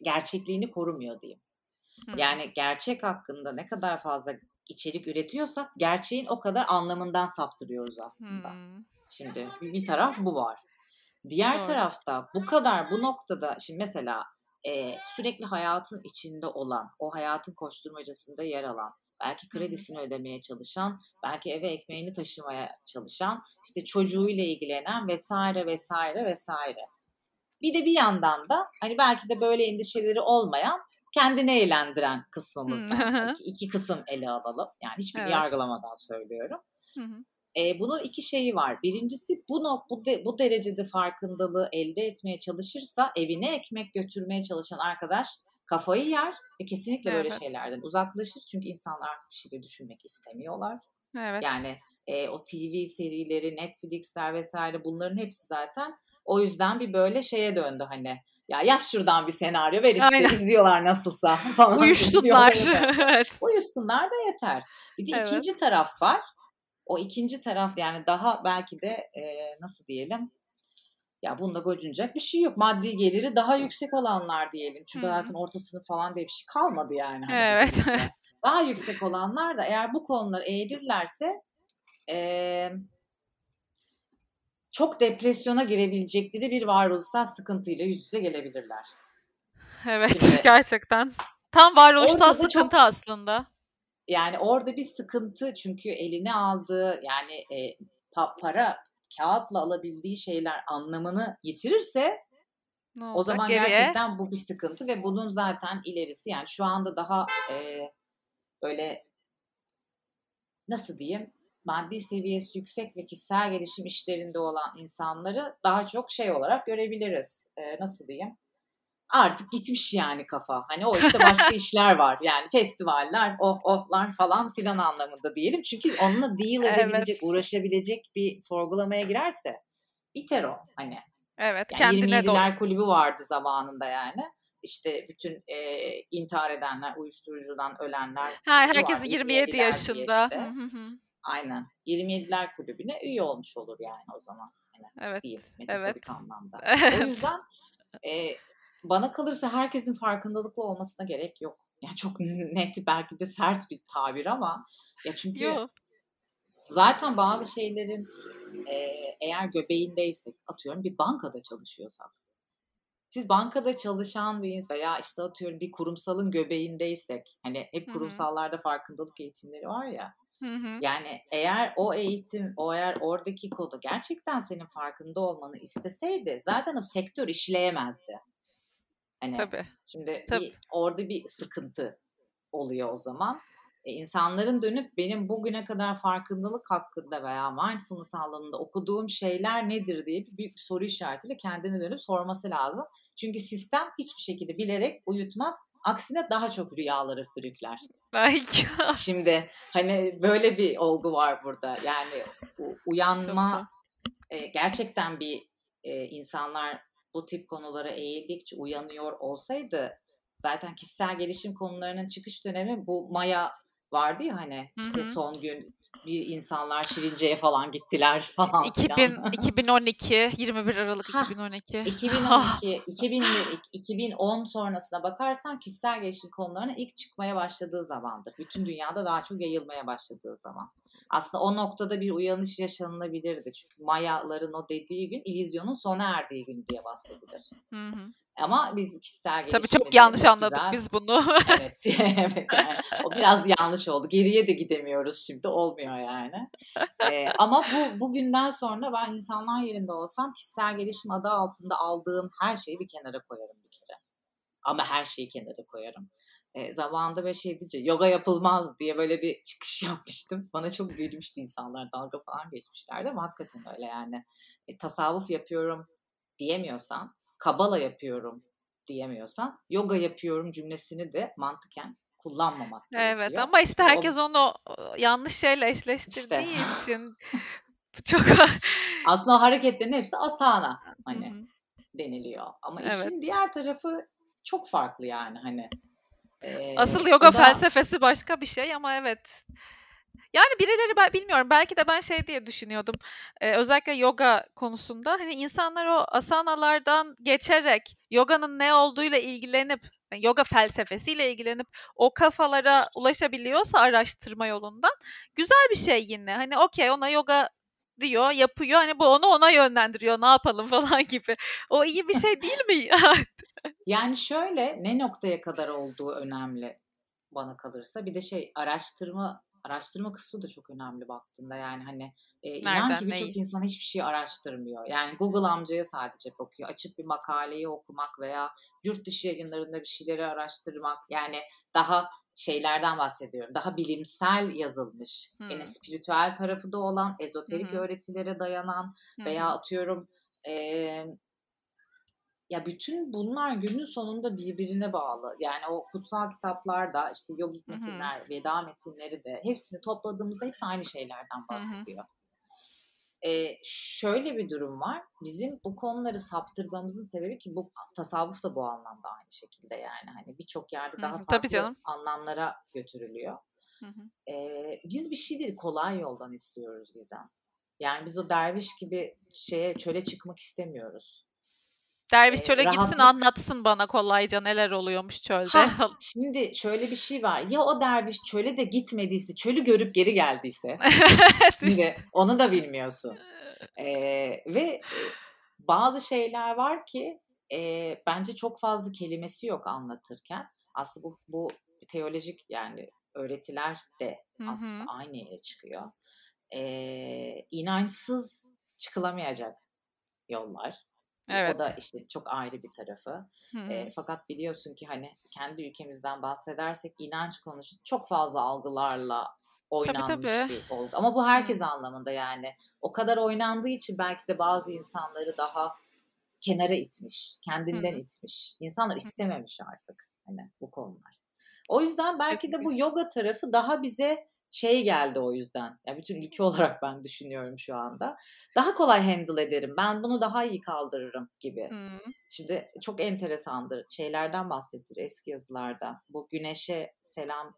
gerçekliğini korumuyor diyeyim. Hı. Yani gerçek hakkında ne kadar fazla içerik üretiyorsak gerçeğin o kadar anlamından saptırıyoruz aslında. Hmm. Şimdi bir bir taraf bu var. Diğer Doğru. tarafta bu kadar bu noktada şimdi mesela e, sürekli hayatın içinde olan, o hayatın koşturmacasında yer alan, belki kredisini ödemeye çalışan, belki eve ekmeğini taşımaya çalışan, işte çocuğuyla ilgilenen vesaire vesaire vesaire. Bir de bir yandan da hani belki de böyle endişeleri olmayan, kendini eğlendiren kısmımızdan [laughs] iki, iki kısım ele alalım. Yani hiçbirini Evet. yargılamadan söylüyorum. Hı hı. E, bunun iki şeyi var. Birincisi bu nok bu, de, bu derecede farkındalığı elde etmeye çalışırsa evine ekmek götürmeye çalışan arkadaş kafayı yer ve kesinlikle böyle Evet. şeylerden uzaklaşır. Çünkü insanlar artık bir şey de düşünmek istemiyorlar. Evet. Yani e, o TV serileri, Netflix'ler vesaire bunların hepsi zaten o yüzden bir böyle şeye döndü hani. Ya yaz şuradan bir senaryo ver işte Aynen. izliyorlar nasılsa [laughs] falan. Uyuşsunlar. [laughs] evet. Uyusunlar da yeter. Bir de Evet. ikinci taraf var. O ikinci taraf yani daha belki de e, nasıl diyelim ya bunda gocunacak bir şey yok. Maddi geliri daha yüksek olanlar diyelim. Çünkü Hı hı. hayatın ortasını falan diye bir şey kalmadı yani. Hani Evet. [laughs] daha yüksek olanlar da eğer bu konuları eğilirlerse e, çok depresyona girebilecekleri bir varoluşsal sıkıntıyla yüz yüze gelebilirler. Evet Şimdi- gerçekten. Tam varoluşsal sıkıntı çok- aslında. Yani orada bir sıkıntı çünkü eline aldığı yani e, pa- para kağıtla alabildiği şeyler anlamını yitirirse o zaman Geriye. gerçekten bu bir sıkıntı ve bunun zaten ilerisi yani şu anda daha e, böyle nasıl diyeyim maddi seviyesi yüksek ve kişisel gelişim işlerinde olan insanları daha çok şey olarak görebiliriz. E, nasıl diyeyim? Artık gitmiş yani kafa. Hani o işte başka [laughs] işler var. Yani festivaller, oh ohlar falan filan anlamında diyelim. Çünkü onunla deal Evet. edebilecek, uğraşabilecek bir sorgulamaya girerse biter o hani. Evet, Yani kendine do 27'ler kulübü vardı zamanında yani. İşte bütün e, intihar edenler, uyuşturucudan ölenler. Ha, herkes vardı, 27 diye yaşında. işte. Aynen. 27'ler kulübüne üye olmuş olur yani o zaman. Evet. Diyeyim metaforik Evet. anlamda. O [laughs] yüzden e, bana kalırsa herkesin farkındalıklı olmasına gerek yok. Ya çok [laughs] net belki de sert bir tabir ama ya çünkü Yo. zaten bazı şeylerin e, eğer göbeğindeysek atıyorum bir bankada çalışıyorsak siz bankada çalışan bir insan veya işte atıyorum bir kurumsalın göbeğindeysek hani hep kurumsallarda farkındalık eğitimleri var ya Hı hı. yani eğer o eğitim, o eğer oradaki kodu gerçekten senin farkında olmanı isteseydi zaten o sektör işleyemezdi. Hani Tabii. şimdi Tabii. bir, orada bir sıkıntı oluyor o zaman. E, insanların dönüp benim bugüne kadar farkındalık hakkında veya mindfulness alanında okuduğum şeyler nedir diye bir büyük soru işaretiyle kendine dönüp sorması lazım. Çünkü sistem hiçbir şekilde bilerek uyutmaz. Aksine daha çok rüyalara sürükler. Belki. [laughs] Şimdi hani böyle bir olgu var burada. Yani uyanma e, gerçekten bir e, insanlar bu tip konulara eğildikçe uyanıyor olsaydı zaten kişisel gelişim konularının çıkış dönemi bu Maya vardı ya hani işte Hı hı. son gün bir insanlar Şirince'ye falan gittiler [laughs] falan 2000, filan. 2012, 21 [laughs] Aralık Hah, 2012. 2012, 2000, 2010 sonrasına bakarsan kişisel gelişim konularına ilk çıkmaya başladığı zamandır. Bütün dünyada daha çok yayılmaya başladığı zaman. Aslında o noktada bir uyanış yaşanılabilirdi. Çünkü Mayaların o dediği gün illüzyonun sona erdiği gün diye bahsedilir. Hı hı. Ama biz kişisel gelişimi Tabii çok yanlış çok anladık güzel- biz bunu. [laughs] Evet, evet yani. o biraz yanlış oldu. Geriye de gidemiyoruz şimdi. Olmuyor yani. Ee, ama bu bugünden sonra ben insanlar yerinde olsam kişisel gelişim adı altında aldığım her şeyi bir kenara koyarım bir kere. Ama her şeyi kenara koyarım. Ee, zamanında böyle şey diyece yoga yapılmaz diye böyle bir çıkış [laughs] yapmıştım. Bana çok gülmüştü insanlar. Dalga falan geçmişlerdi ama hakikaten öyle yani. E, tasavvuf yapıyorum diyemiyorsan, kabala yapıyorum diyemiyorsan yoga yapıyorum cümlesini de mantıken kullanmamak Evet gerekiyor. ama işte O- herkes onu o, yanlış şeyle eşleştirdiği İşte. [laughs] için çok [laughs] Aslında o hareketlerin hepsi asana hani Hı hı. deniliyor. Ama Evet. işin diğer tarafı çok farklı yani hani. Ee, Asıl yoga da- felsefesi başka bir şey ama evet. Yani birileri ben bilmiyorum belki de ben şey diye düşünüyordum. Ee, özellikle yoga konusunda hani insanlar o asanalardan geçerek yoganın ne olduğuyla ilgilenip yani yoga felsefesiyle ilgilenip o kafalara ulaşabiliyorsa araştırma yolundan güzel bir şey yine. Hani okey ona yoga diyor, yapıyor. Hani bu onu ona yönlendiriyor. Ne yapalım [laughs] falan gibi. O iyi bir şey değil mi? [laughs] Yani şöyle ne noktaya kadar olduğu önemli bana kalırsa. Bir de şey araştırma araştırma kısmı da çok önemli baktığında. Yani hani e, inan Nereden, ki birçok insan hiçbir şey araştırmıyor. Yani Google amcaya sadece bakıyor. Açıp bir makaleyi okumak veya yurt dışı yayınlarında bir şeyleri araştırmak. Yani daha şeylerden bahsediyorum. Daha bilimsel yazılmış. Hmm. Yine spiritüel tarafı da olan, ezoterik hı. öğretilere dayanan Hı veya atıyorum e, ya bütün bunlar günün sonunda birbirine bağlı. Yani o kutsal kitaplarda işte yogik metinler, Veda metinleri de hepsini topladığımızda hepsi aynı şeylerden bahsediyor. Ee, şöyle bir durum var. Bizim bu konuları saptırmamızın sebebi ki bu tasavvuf da bu anlamda aynı şekilde yani. Hani birçok yerde daha hı, farklı tabii canım. anlamlara götürülüyor. Ee, biz bir şeyleri kolay yoldan istiyoruz Gizem. Yani biz o derviş gibi şeye çöle çıkmak istemiyoruz. Derviş Ee, çöle gitsin rahatlık- anlatsın bana kolayca neler oluyormuş çölde. Ha, şimdi şöyle bir şey var. Ya o derviş çöle de gitmediyse, çölü görüp geri geldiyse. [laughs] Şimdi onu da bilmiyorsun. Ee, ve bazı şeyler var ki e, bence çok fazla kelimesi yok anlatırken. Aslında bu, bu teolojik yani öğretiler de aslında aynı yere çıkıyor. e, inançsız çıkılamayacak yollar. Evet. O da işte çok ayrı bir tarafı. E, fakat biliyorsun ki hani kendi ülkemizden bahsedersek inanç konusu çok fazla algılarla oynanmış tabii, tabii. bir olgu. Ama bu herkes hmm. anlamında yani. O kadar oynandığı için belki de bazı insanları daha kenara itmiş, kendinden hmm. itmiş. İnsanlar istememiş artık hani bu konular. O yüzden belki Kesinlikle. de bu yoga tarafı daha bize şey geldi o yüzden. Yani bütün ülke [laughs] olarak ben düşünüyorum şu anda. Daha kolay handle ederim. Ben bunu daha iyi kaldırırım gibi. Hmm. Şimdi çok enteresandır. Şeylerden bahsettir eski yazılarda. Bu güneşe selam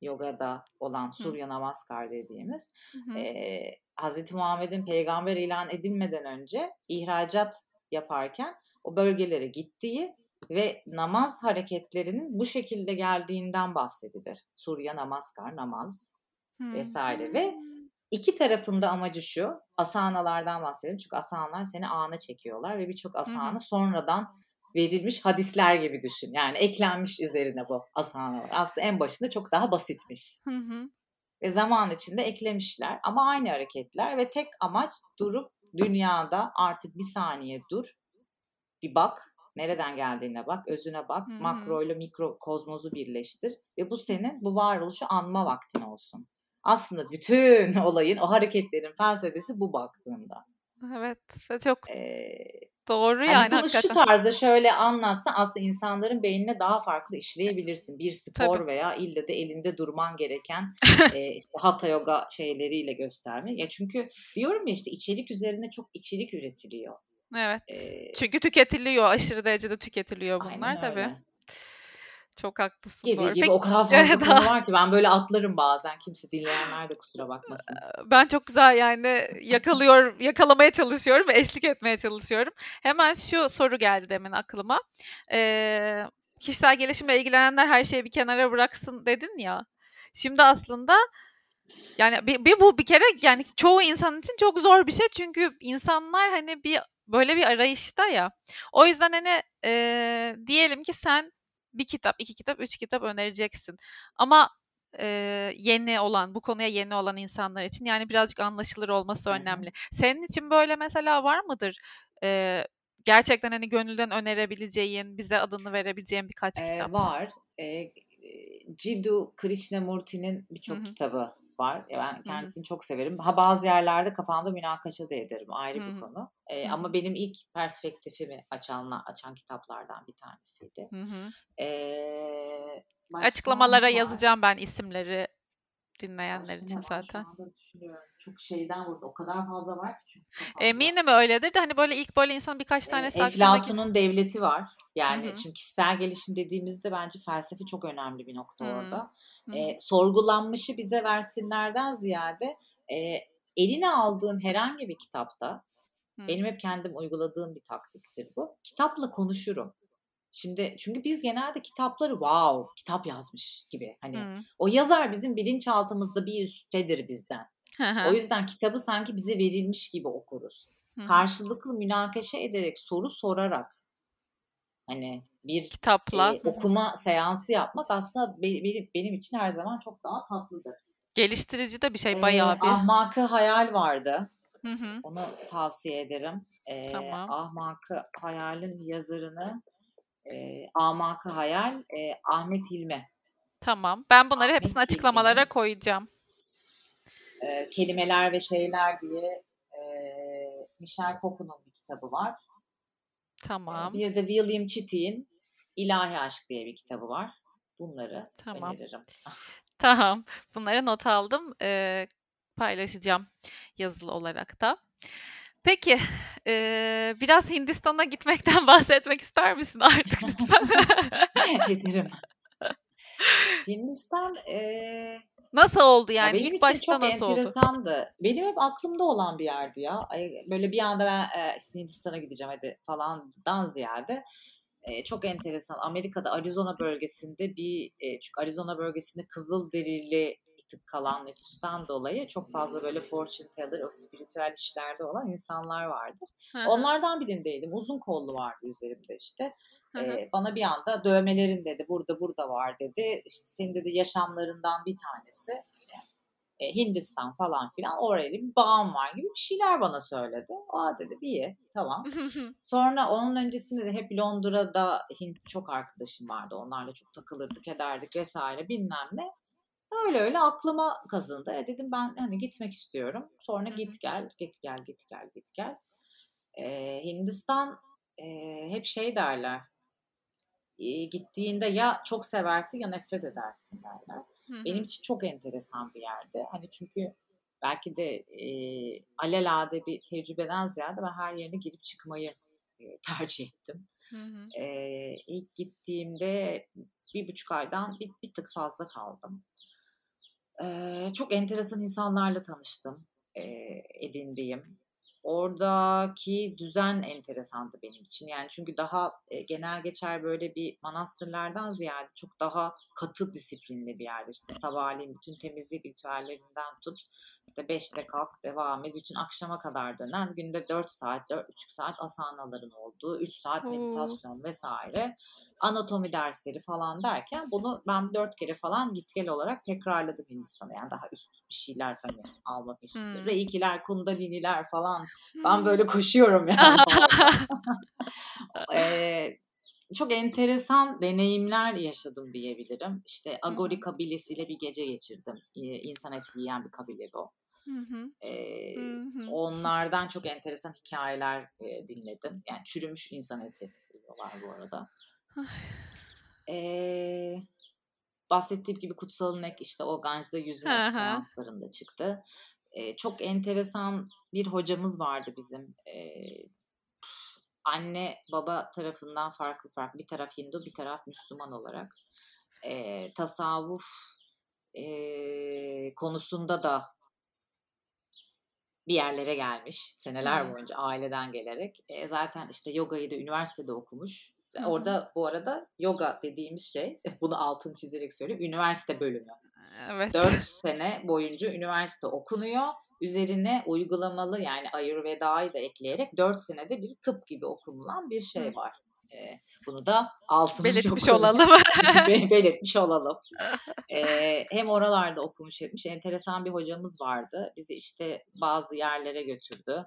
yogada olan Surya Namaskar dediğimiz. E, Hazreti Muhammed'in peygamber ilan edilmeden önce ihracat yaparken o bölgelere gittiği ve namaz hareketlerinin bu şekilde geldiğinden bahsedilir. Surya namaskar, namaz hmm. vesaire ve iki tarafında amacı şu. Asanalardan bahsedelim. Çünkü asanalar seni ana çekiyorlar ve birçok asana hmm. sonradan verilmiş hadisler gibi düşün. Yani eklenmiş üzerine bu asanalar. Aslında en başında çok daha basitmiş. Hmm. Ve zaman içinde eklemişler ama aynı hareketler ve tek amaç durup dünyada artık bir saniye dur, bir bak Nereden geldiğine bak, özüne bak, hmm. makro ile mikro kozmozu birleştir ve bu senin bu varoluşu anma vaktin olsun. Aslında bütün [laughs] olayın, o hareketlerin felsefesi bu baktığında. Evet, çok ee, doğru hani yani bunu hakikaten. şu tarzda şöyle anlatsa aslında insanların beynine daha farklı işleyebilirsin. Bir spor Tabii. veya ille de elinde durman gereken [laughs] e, işte hatha yoga şeyleriyle göstermek. Ya çünkü diyorum ya işte içerik üzerine çok içerik üretiliyor. Evet. Ee, Çünkü tüketiliyor. Aşırı derecede tüketiliyor bunlar tabii. Çok haklısın. Gibi doğru. gibi Peki, o kadar [laughs] fazla konu var ki ben böyle atlarım bazen. Kimse dinleyenler de kusura bakmasın. Ben çok güzel yani yakalıyor, yakalamaya çalışıyorum ve eşlik etmeye çalışıyorum. Hemen şu soru geldi demin aklıma. Ee, kişisel gelişimle ilgilenenler her şeyi bir kenara bıraksın dedin ya. Şimdi aslında yani bir, bir bu bir kere yani çoğu insan için çok zor bir şey çünkü insanlar hani bir böyle bir arayışta ya. O yüzden hani e, diyelim ki sen bir kitap, iki kitap, üç kitap önereceksin. Ama e, yeni olan, bu konuya yeni olan insanlar için yani birazcık anlaşılır olması önemli. Senin için böyle mesela var mıdır? E, gerçekten hani gönülden önerebileceğin, bize adını verebileceğin birkaç kitap. Var. E, Jiddu Krishnamurti'nin birçok kitabı var. Ben kendisini Hı-hı. çok severim. Ha bazı yerlerde kafamda münakaşa da ederim. Ayrı Hı-hı. bir konu. Ee, ama benim ilk perspektifimi açan açan kitaplardan bir tanesiydi. Ee, Açıklamalara yazacağım ben isimleri dinleyenler için zaten. Çok şeyden vurdu. O kadar fazla var ki çünkü. Eminim öyledir de hani böyle ilk böyle insan birkaç tane e, Eflatun'un devleti var. Yani Hı-hı. şimdi kişisel gelişim dediğimizde bence felsefe çok önemli bir nokta Hı-hı. orada. Hı-hı. E, sorgulanmışı bize versinlerden ziyade e, eline aldığın herhangi bir kitapta Hı-hı. benim hep kendim uyguladığım bir taktiktir bu. Kitapla konuşurum. Şimdi çünkü biz genelde kitapları wow kitap yazmış gibi hani hmm. o yazar bizim bilinçaltımızda bir üsttedir bizden. o yüzden kitabı sanki bize verilmiş gibi okuruz. Karşılıklı münakaşa ederek soru sorarak hani bir kitapla e, okuma seansı yapmak aslında benim, benim için her zaman çok daha tatlıdır. Geliştirici de bir şey bayağı bir. Ahmakı Hayal vardı. Hı hı. Onu tavsiye ederim. Ee, tamam. Ahmakı Hayal'in yazarını e, Amakı Hayal, e, Ahmet Hilmi. Tamam. Ben bunları Ahmet hepsini açıklamalara Hilmi. koyacağım. E, kelimeler ve şeyler diye e, Michel Foucault'un bir kitabı var. Tamam. E, bir de William Chitty'in İlahi Aşk diye bir kitabı var. Bunları tamam. öneririm. [laughs] Tamam. Bunları not aldım. Ee, paylaşacağım yazılı olarak da. Peki, eee, biraz Hindistan'a gitmekten [laughs] bahsetmek ister misin artık lütfen? [laughs] Ederim. [laughs] Hindistan eee Nasıl oldu ya yani? benim İlk başta çok nasıl oldu? enteresandı. Benim hep aklımda olan bir yerdi ya. böyle bir anda ben eee, Hindistan'a gideceğim hadi falandan ziyade eee, çok enteresan. Amerika'da Arizona bölgesinde bir eee, çünkü Arizona bölgesinde Kızılderili tık kalan nüfustan dolayı çok fazla böyle fortune teller, o spiritüel işlerde olan insanlar vardır. Onlardan birindeydim. Uzun kollu vardı üzerimde işte. Ee, bana bir anda dövmelerin dedi burada burada var dedi. İşte senin dedi yaşamlarından bir tanesi e, Hindistan falan filan orayla bir bağım var gibi bir şeyler bana söyledi. Aa dedim iyi tamam. [laughs] Sonra onun öncesinde de hep Londra'da Hint çok arkadaşım vardı. Onlarla çok takılırdık ederdik vesaire bilmem ne. Öyle öyle aklıma kazındı. E dedim ben hani gitmek istiyorum. Sonra git gel, git gel, git gel, git gel. Ee, Hindistan e, hep şey derler. E, gittiğinde ya çok seversin ya nefret edersin derler. Benim için çok enteresan bir yerde. Hani çünkü belki de e, alelade bir tecrübeden ziyade ben her yerine girip çıkmayı e, tercih ettim. Hı hı. E, ilk gittiğimde bir buçuk aydan bir, bir tık fazla kaldım. E, çok enteresan insanlarla tanıştım, e, edindiğim. Oradaki düzen enteresandı benim için. Yani çünkü daha e, genel geçer böyle bir manastırlardan ziyade çok daha katı disiplinli bir yerde. İşte sabahleyin bütün temizlik ritüellerinden tut. İşte beşte kalk devam et. Bütün akşama kadar dönen günde 4 saat, 4,5 saat asanaların olduğu, 3 saat meditasyon vesaire anatomi dersleri falan derken bunu ben dört kere falan git gel olarak tekrarladım Hindistan'a. Yani daha üst bir şeyler hani almak peşinde. Hmm. Reikiler, kundaliniler falan. Ben hmm. böyle koşuyorum yani. [laughs] [laughs] ee, çok enteresan deneyimler yaşadım diyebilirim. İşte Agori kabilesiyle bir gece geçirdim. İnsan eti yiyen bir kabile o. Ee, onlardan çok enteresan hikayeler e, dinledim. Yani çürümüş insan eti diyorlar bu arada. Ee, bahsettiğim gibi Kutsal Nek işte o Ganj'da yüzme seanslarında çıktı. Ee, çok enteresan bir hocamız vardı bizim. Ee, anne baba tarafından farklı farklı. Bir taraf Hindu bir taraf Müslüman olarak. Ee, tasavvuf e, konusunda da bir yerlere gelmiş seneler boyunca aileden gelerek. E, zaten işte yogayı da üniversitede okumuş. Hı-hı. Orada bu arada yoga dediğimiz şey, [laughs] bunu altını çizerek söyleyeyim, üniversite bölümü. Evet. 4 [laughs] sene boyunca üniversite okunuyor. Üzerine uygulamalı yani Ayurveda'yı da ekleyerek 4 senede bir tıp gibi okunulan bir şey var. Ee, bunu da altını [laughs] belirtmiş çok olalım. belirtmiş olalım. Ee, hem oralarda okumuş etmiş enteresan bir hocamız vardı. Bizi işte bazı yerlere götürdü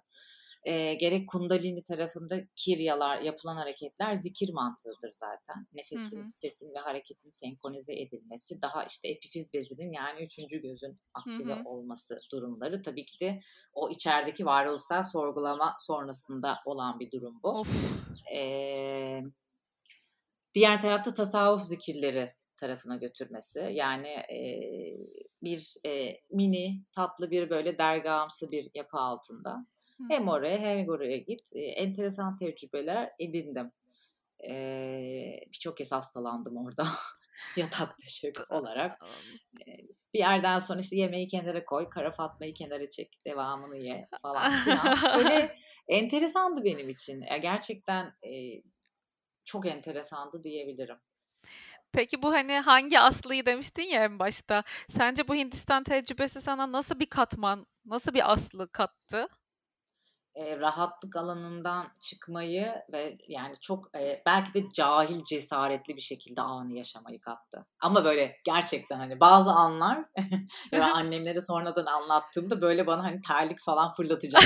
e, gerek kundalini tarafında kiryalar, yapılan hareketler zikir mantığıdır zaten. Nefesin, hı hı. sesin ve hareketin senkronize edilmesi, daha işte epifiz bezinin yani üçüncü gözün aktive hı hı. olması durumları. Tabii ki de o içerideki varoluşsal sorgulama sonrasında olan bir durum bu. E, diğer tarafta tasavvuf zikirleri tarafına götürmesi. Yani e, bir e, mini tatlı bir böyle dergahımsı bir yapı altında hem oraya hem oraya git. E, enteresan tecrübeler edindim. E, Birçok kez hastalandım orada. [laughs] Yatak döşek olarak. E, bir yerden sonra işte yemeği kenara koy, kara fatmayı kenara çek, devamını ye falan filan. Böyle [laughs] enteresandı benim için. E, gerçekten e, çok enteresandı diyebilirim. Peki bu hani hangi Aslı'yı demiştin ya en başta. Sence bu Hindistan tecrübesi sana nasıl bir katman, nasıl bir Aslı kattı? E, rahatlık alanından çıkmayı ve yani çok e, belki de cahil cesaretli bir şekilde anı yaşamayı kattı. Ama böyle gerçekten hani bazı anlar [laughs] ve [laughs] annemlere sonradan anlattığımda böyle bana hani terlik falan fırlatacak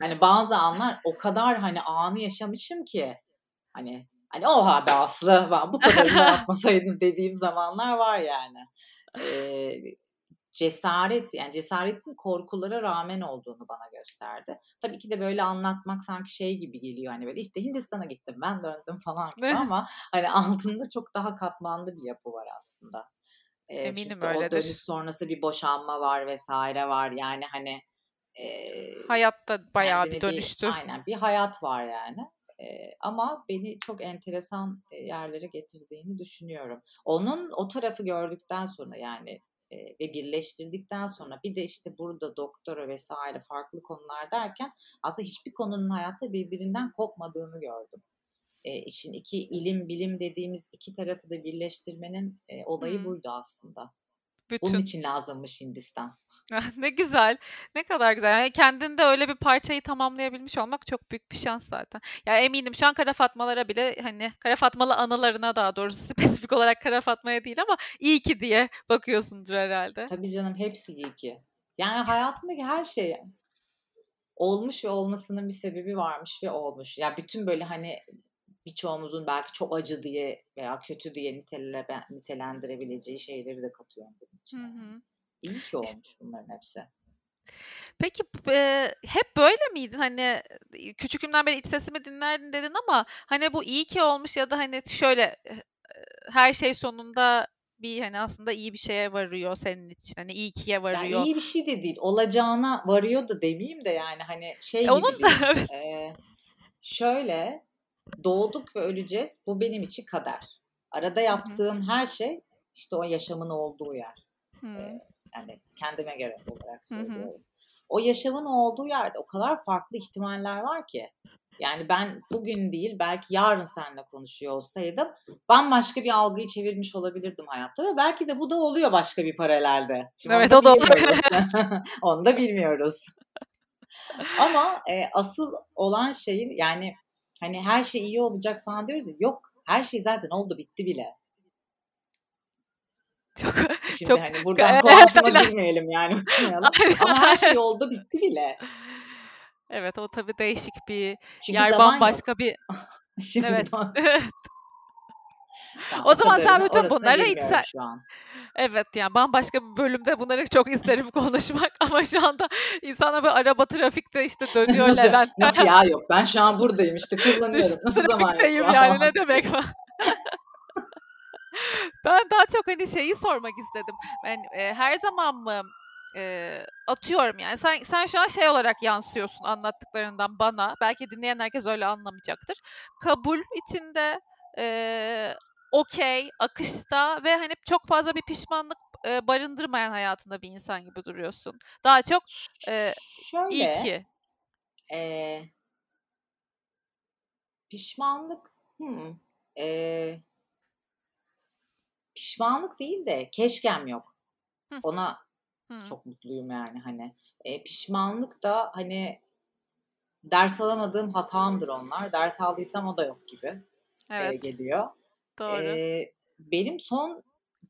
Hani bazı anlar o kadar hani anı yaşamışım ki hani hani oha be Aslı bu kadarını [laughs] yapmasaydın dediğim zamanlar var yani. Ee, cesaret yani cesaretin korkulara rağmen olduğunu bana gösterdi. Tabii ki de böyle anlatmak sanki şey gibi geliyor hani böyle işte Hindistan'a gittim ben döndüm falan gibi [laughs] ama hani altında çok daha katmanlı bir yapı var aslında. Ee, Eminim öyledir. O dönüş sonrası bir boşanma var vesaire var yani hani e, hayatta bayağı bir dönüştü. Bir, aynen bir hayat var yani. E, ama beni çok enteresan yerlere getirdiğini düşünüyorum. Onun o tarafı gördükten sonra yani ve birleştirdikten sonra bir de işte burada doktora vesaire farklı konular derken aslında hiçbir konunun hayatta birbirinden kopmadığını gördüm. E, işin iki ilim bilim dediğimiz iki tarafı da birleştirmenin e, olayı hmm. buydu aslında. Bütün. Bunun için lazımmış Hindistan. Ah, ne güzel. Ne kadar güzel. Yani kendinde öyle bir parçayı tamamlayabilmiş olmak çok büyük bir şans zaten. Ya eminim şu an Kara Fatmalara bile hani Kara Fatmalı anılarına daha doğrusu [laughs] spesifik olarak Kara Fatma'ya değil ama iyi ki diye bakıyorsundur herhalde. Tabii canım hepsi iyi ki. Yani hayatımdaki her şey olmuş ve olmasının bir sebebi varmış ve olmuş. Ya yani bütün böyle hani birçoğumuzun belki çok acı diye veya kötü diye nitele, nitelendirebileceği şeyleri de katıyorum bunun için. Hı hı. İyi ki olmuş bunların hepsi. Peki e, hep böyle miydin? Hani küçüklüğümden beri iç sesimi dinlerdin dedin ama hani bu iyi ki olmuş ya da hani şöyle her şey sonunda bir hani aslında iyi bir şeye varıyor senin için. Hani iyi kiye varıyor. Yani iyi bir şey de değil. Olacağına varıyor da demeyeyim de yani hani şey e, gibi onun da, değil. [laughs] ee, şöyle doğduk ve öleceğiz. Bu benim için kader. Arada yaptığım Hı-hı. her şey işte o yaşamın olduğu yer. Ee, yani kendime göre olarak söylüyorum. Hı-hı. O yaşamın olduğu yerde o kadar farklı ihtimaller var ki. Yani ben bugün değil belki yarın seninle konuşuyor olsaydım bambaşka bir algıyı çevirmiş olabilirdim hayatta ve belki de bu da oluyor başka bir paralelde. Şimdi evet o da oluyor. [laughs] [laughs] onu da bilmiyoruz. Ama e, asıl olan şeyin yani Hani her şey iyi olacak falan diyoruz ya. Yok her şey zaten oldu bitti bile. Çok, Şimdi çok, hani buradan kuantuma girmeyelim yani [laughs] uçmayalım. Ama her şey oldu bitti bile. Evet o tabii değişik bir Çünkü yer bambaşka yok. bir [laughs] Şimdi evet. [laughs] Tamam, o zaman sen bütün bunları içsen... Şu an. Evet yani bambaşka bir bölümde bunları çok isterim [laughs] konuşmak [laughs] ama şu anda insana bir araba trafikte işte dönüyor nasıl, Levent. Nasıl ya yok ben şu an buradayım işte [laughs] kullanıyorum. Nasıl zaman yok? yani ne demek ben daha çok hani şeyi sormak istedim. Ben e, her zaman mı e, atıyorum yani sen sen şu an şey olarak yansıyorsun anlattıklarından bana. Belki dinleyen herkes öyle anlamayacaktır. Kabul içinde e, okey, akışta ve hani çok fazla bir pişmanlık e, barındırmayan hayatında bir insan gibi duruyorsun. Daha çok e, Şöyle, iyi ki. E, pişmanlık hmm, e, pişmanlık değil de keşkem yok. Ona Hı. çok mutluyum yani hani. E, pişmanlık da hani ders alamadığım hatamdır onlar. Ders aldıysam o da yok gibi evet. e, geliyor. Doğru. Ee, benim son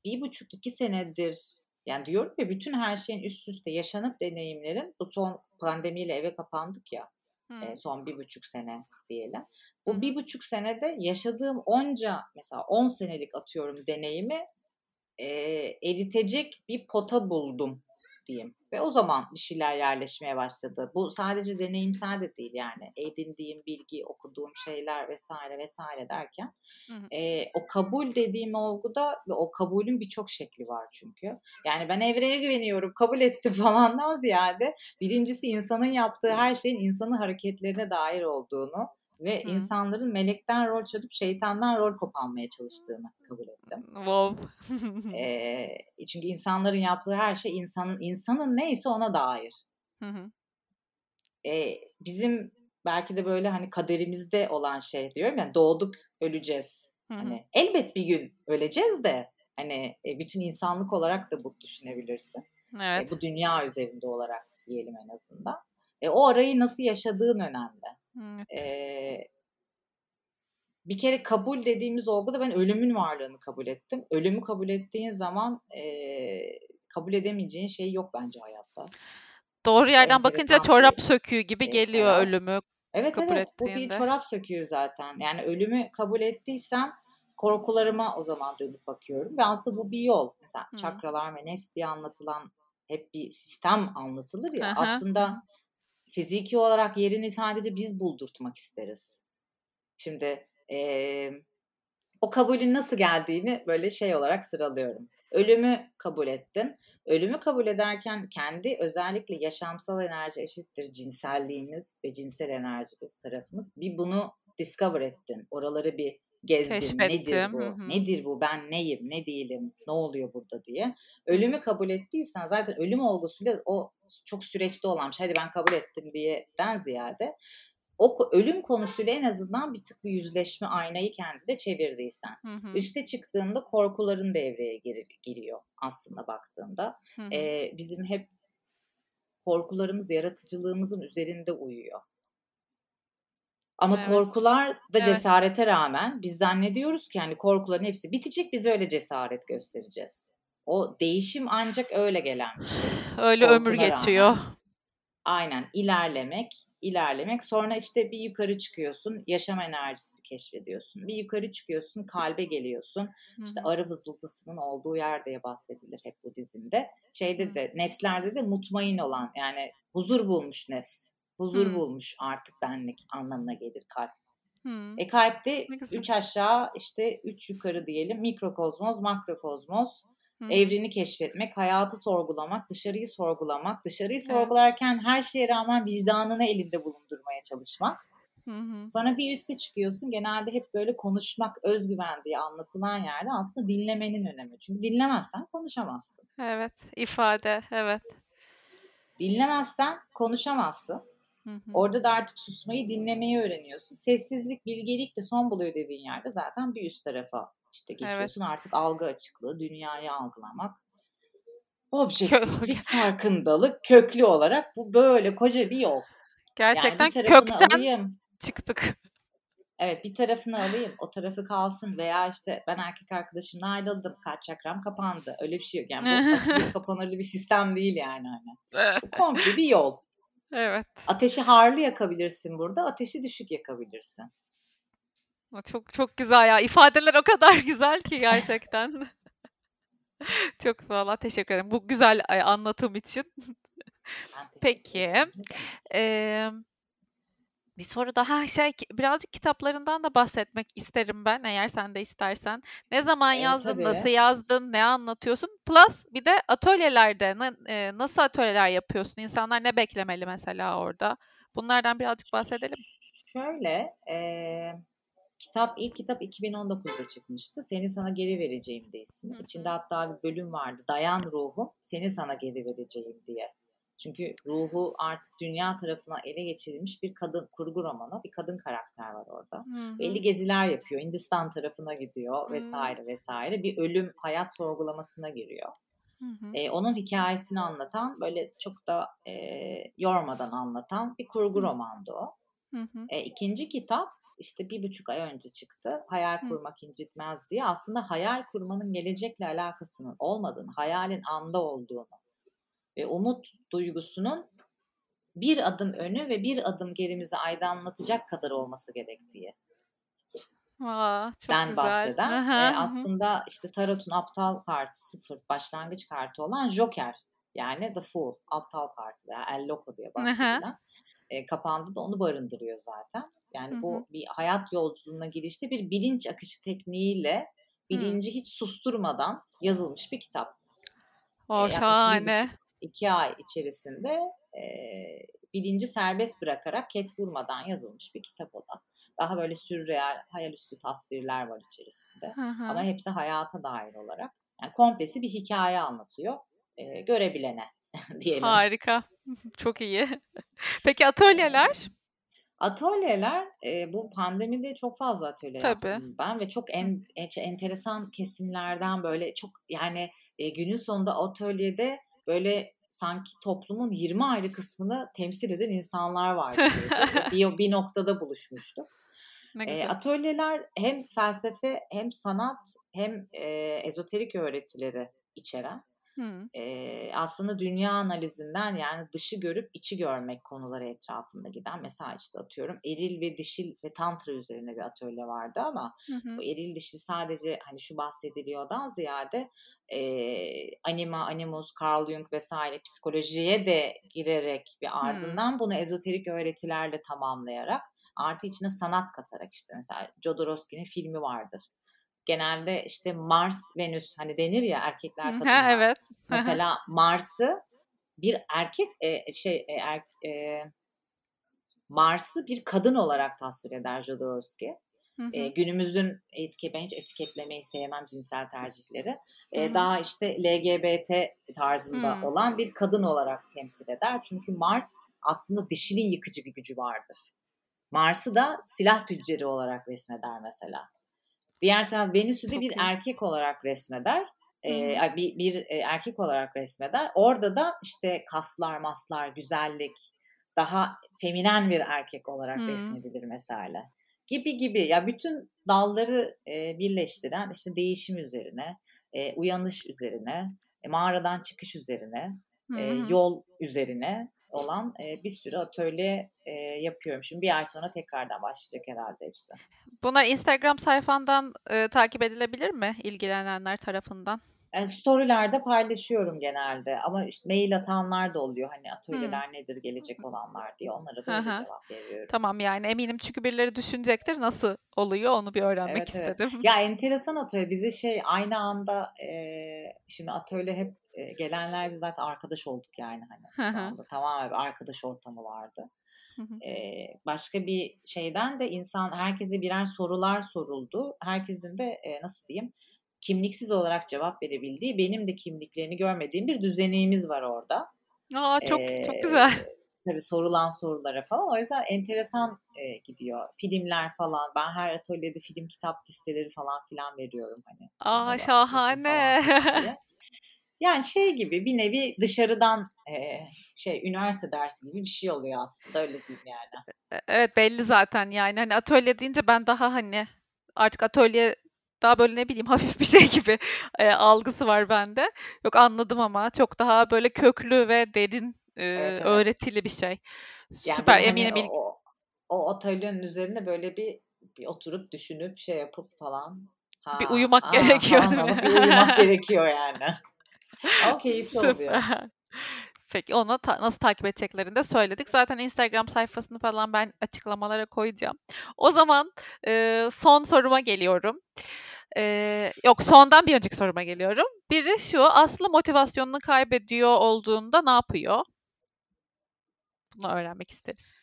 bir buçuk iki senedir yani diyorum ya bütün her şeyin üst üste yaşanıp deneyimlerin bu son pandemiyle eve kapandık ya e, son bir buçuk sene diyelim. Bu Hı. bir buçuk senede yaşadığım onca mesela on senelik atıyorum deneyimi e, eritecek bir pota buldum diyeyim. Ve o zaman bir şeyler yerleşmeye başladı. Bu sadece deneyimsel de değil yani. Edindiğim bilgi, okuduğum şeyler vesaire vesaire derken. Hı hı. E, o kabul dediğim olguda ve o kabulün birçok şekli var çünkü. Yani ben evrene güveniyorum, kabul etti [laughs] falandan ziyade birincisi insanın yaptığı her şeyin insanın hareketlerine dair olduğunu ve Hı. insanların melekten rol çalıp şeytandan rol kopanmaya çalıştığını kabul ettim. Wow. ee, [laughs] çünkü insanların yaptığı her şey insanın insanın neyse ona dair. Hı hı. Ee, bizim belki de böyle hani kaderimizde olan şey diyorum yani doğduk öleceğiz. Hı hı. Hani elbet bir gün öleceğiz de hani e, bütün insanlık olarak da bu düşünebilirsin. Evet. E, bu dünya üzerinde olarak diyelim en azından. E, o arayı nasıl yaşadığın önemli. Evet. Ee, bir kere kabul dediğimiz olguda ben ölümün varlığını kabul ettim. Ölümü kabul ettiğin zaman e, kabul edemeyeceğin şey yok bence hayatta. Doğru yerden bakınca çorap söküğü gibi geliyor evet. ölümü evet, kabul evet, ettiğinde. Bu bir çorap söküğü zaten. Yani ölümü kabul ettiysem korkularıma o zaman dönüp bakıyorum. Ve aslında bu bir yol. Mesela Hı. çakralar ve nefs diye anlatılan hep bir sistem anlatılır ya. Hı-hı. Aslında fiziki olarak yerini sadece biz buldurtmak isteriz. Şimdi e, o kabulün nasıl geldiğini böyle şey olarak sıralıyorum. Ölümü kabul ettin. Ölümü kabul ederken kendi özellikle yaşamsal enerji eşittir cinselliğimiz ve cinsel enerjimiz tarafımız. Bir bunu discover ettin. Oraları bir gezdin. Keşfettim. Nedir bu? Hı-hı. Nedir bu? Ben neyim? Ne değilim? Ne oluyor burada diye. Ölümü kabul ettiysen zaten ölüm olgusuyla o çok süreçte olan bir şey. Hadi ben kabul ettim diyeden ziyade o ölüm konusuyla en azından bir tık bir yüzleşme aynayı kendine çevirdiysen. Hı hı. Üste çıktığında korkuların devreye gir- giriyor aslında baktığında. Hı hı. Ee, bizim hep korkularımız yaratıcılığımızın üzerinde uyuyor. Ama Evet. korkular da Evet. cesarete rağmen biz zannediyoruz ki hani korkuların hepsi bitecek biz öyle cesaret göstereceğiz. O değişim ancak öyle gelen bir şey. Öyle ömür korkuna geçiyor. rağmen. Aynen ilerlemek, ilerlemek. Sonra işte bir yukarı çıkıyorsun, yaşam enerjisini keşfediyorsun. Bir yukarı çıkıyorsun, kalbe geliyorsun. Hı İşte arı vızıltısının olduğu yer diye bahsedilir hep bu dizimde. Şeyde de nefslerde de mutmain olan yani huzur bulmuş nefs. Huzur Hı. bulmuş artık benlik anlamına gelir kalp. Hı. E kalpte üç aşağı işte üç yukarı diyelim mikrokozmos, makrokozmos. Hı. Evreni keşfetmek, hayatı sorgulamak, dışarıyı sorgulamak, dışarıyı Evet. sorgularken her şeye rağmen vicdanını elinde bulundurmaya çalışmak. Hı hı. Sonra bir üste çıkıyorsun. Genelde hep böyle konuşmak, özgüven diye anlatılan yerde aslında dinlemenin önemi. Çünkü dinlemezsen konuşamazsın. Evet, ifade, evet. Dinlemezsen konuşamazsın. Hı hı. Orada da artık susmayı, dinlemeyi öğreniyorsun. Sessizlik, bilgelik de son buluyor dediğin yerde zaten bir üst tarafa işte geçiyorsun. Artık algı açıklığı, dünyayı algılamak. Objektiflik, farkındalık, köklü olarak bu böyle koca bir yol. Gerçekten yani kökten alayım. çıktık. Evet bir tarafını alayım o tarafı kalsın veya işte ben erkek arkadaşımla ayrıldım kalp çakram kapandı öyle bir şey yok yani bu [laughs] açılır kapanırlı bir sistem değil yani hani. Bu [laughs] komple bir yol. Evet. Ateşi harlı yakabilirsin burada ateşi düşük yakabilirsin. Çok çok güzel ya. İfadeler o kadar [laughs] güzel ki gerçekten. [laughs] çok valla teşekkür ederim bu güzel anlatım için. [laughs] Peki. Ee, bir soru daha [laughs] şey birazcık kitaplarından da bahsetmek isterim ben eğer sen de istersen. Ne zaman E, yazdın, nasıl tabii. yazdın, ne anlatıyorsun? Plus bir de atölyelerde e, nasıl atölyeler yapıyorsun? İnsanlar ne beklemeli mesela orada? Bunlardan birazcık bahsedelim. Şöyle e, kitap ilk kitap 2019'da çıkmıştı. Seni sana geri vereceğim de ismi. Hı. İçinde hatta bir bölüm vardı. Dayan ruhum seni sana geri vereceğim diye. Çünkü ruhu artık dünya tarafına ele geçirilmiş bir kadın kurgu romanı. Bir kadın karakter var orada. Hı Belli geziler yapıyor. Hindistan tarafına gidiyor Hı. vesaire vesaire. Bir ölüm hayat sorgulamasına giriyor. Hı hı. E, onun hikayesini anlatan böyle çok da e, yormadan anlatan bir kurgu Hı. romandı o. Hı hı. E, ikinci kitap işte bir buçuk ay önce çıktı. Hayal Hı. kurmak incitmez diye. Aslında hayal kurmanın gelecekle alakasının olmadığını, hayalin anda olduğunu ve umut duygusunun bir adım önü ve bir adım gerimizi aydınlatacak kadar olması gerektiği Aa, çok den güzel. bahseden Hı e, hı, hı hı. aslında işte Tarot'un aptal kartı sıfır başlangıç kartı olan Joker yani The Fool aptal kartı veya El Loco diye Hı hı. bahsedilen e, kapağında da onu barındırıyor zaten. Yani Hı hı. bu bir hayat yolculuğuna girişte bir bilinç akışı tekniğiyle Hı. bilinci hiç susturmadan yazılmış bir kitap. E, O bir şahane. İki ay içerisinde e, bilinci serbest bırakarak ket vurmadan yazılmış bir kitap o da. Daha böyle sürreal, hayalüstü tasvirler var içerisinde. Hı hı. Ama hepsi hayata dair olarak. Yani komplesi bir hikaye anlatıyor. E, görebilene [laughs] diyelim. Harika. [laughs] Çok iyi. [laughs] Peki atölyeler? atölyeler, e, bu pandemide çok fazla atölye Tabii. yaptım ben ve çok en, en- enteresan kesimlerden böyle çok yani e, günün sonunda atölyede böyle sanki toplumun 20 ayrı kısmını temsil eden insanlar vardı. Bir, bir noktada buluşmuştuk. E, atölyeler hem felsefe hem sanat hem e, ezoterik öğretileri içeren e, aslında dünya analizinden yani dışı görüp içi görmek konuları etrafında giden mesela işte atıyorum eril ve dişil ve tantra üzerine bir atölye vardı ama Hı hı. bu eril dişil sadece hani şu bahsediliyordan ziyade e, anima, animus, Carl Jung vesaire psikolojiye de girerek ve ardından bunu ezoterik öğretilerle tamamlayarak artı içine sanat katarak işte mesela Jodorowsky'nin filmi vardır. Genelde işte Mars, Venüs hani denir ya erkekler kadınlar. Ha, evet. Mesela Mars'ı bir erkek e, şey e, er- e, Mars'ı bir kadın olarak tasvir eder Jodorowsky. Hı E, hı. günümüzün etike ben hiç etiketlemeyi sevmem cinsel tercihleri. Hı E, hı. daha işte LGBT tarzında Hı. olan bir kadın olarak temsil eder. Çünkü Mars aslında dişinin yıkıcı bir gücü vardır. Mars'ı da silah tüccarı olarak resmeder mesela. Diğer taraf Venüs'ü de bir iyi. erkek olarak resmeder. Ee, bir, bir erkek olarak resmeder. Orada da işte kaslar, maslar, güzellik, daha feminen bir erkek olarak hmm. resmedilir mesela. Gibi gibi. Ya bütün dalları e, birleştiren işte değişim üzerine, e, uyanış üzerine, e, mağaradan çıkış üzerine, e, yol üzerine olan e, bir sürü atölye e, yapıyorum. Şimdi bir ay sonra tekrardan başlayacak herhalde hepsi. Bunlar Instagram sayfandan e, takip edilebilir mi ilgilenenler tarafından? Yani storylerde paylaşıyorum genelde ama işte mail atanlar da oluyor hani atölyeler hmm. nedir gelecek olanlar diye onlara da öyle cevap veriyorum. Tamam yani eminim çünkü birileri düşünecektir nasıl oluyor onu bir öğrenmek evet, istedim. Evet. Ya enteresan atölye bize şey aynı anda e, şimdi atölye hep e, gelenler biz zaten arkadaş olduk yani hani tamamen bir arkadaş ortamı vardı. Ee, başka bir şeyden de insan herkese birer sorular soruldu. Herkesin de e, nasıl diyeyim kimliksiz olarak cevap verebildiği, benim de kimliklerini görmediğim bir düzenimiz var orada. Aa çok ee, çok güzel. Tabii sorulan sorulara falan. O yüzden enteresan e, gidiyor. Filmler falan. Ben her atölyede film kitap listeleri falan filan veriyorum hani. Aa şahane. [laughs] yani şey gibi bir nevi dışarıdan e, şey üniversite dersi gibi bir şey oluyor aslında öyle diyeyim yani. E, evet belli zaten yani hani atölye deyince ben daha hani artık atölye daha böyle ne bileyim [laughs] hafif bir şey gibi e, algısı var bende. Yok anladım ama çok daha böyle köklü ve derin e, evet, evet. öğretili bir şey. Yani Süper eminim hani o, o atölyenin üzerine böyle bir, bir oturup düşünüp şey yapıp falan. Ha, bir uyumak aa, gerekiyor ha, mi? bir uyumak [laughs] gerekiyor yani. Ama keyifli Süper. oluyor. Peki onu ta- nasıl takip edeceklerini de söyledik. Zaten Instagram sayfasını falan ben açıklamalara koyacağım. O zaman e, son soruma geliyorum. Ee, yok sondan bir önceki soruma geliyorum. Biri şu Aslı motivasyonunu kaybediyor olduğunda ne yapıyor? Bunu öğrenmek isteriz.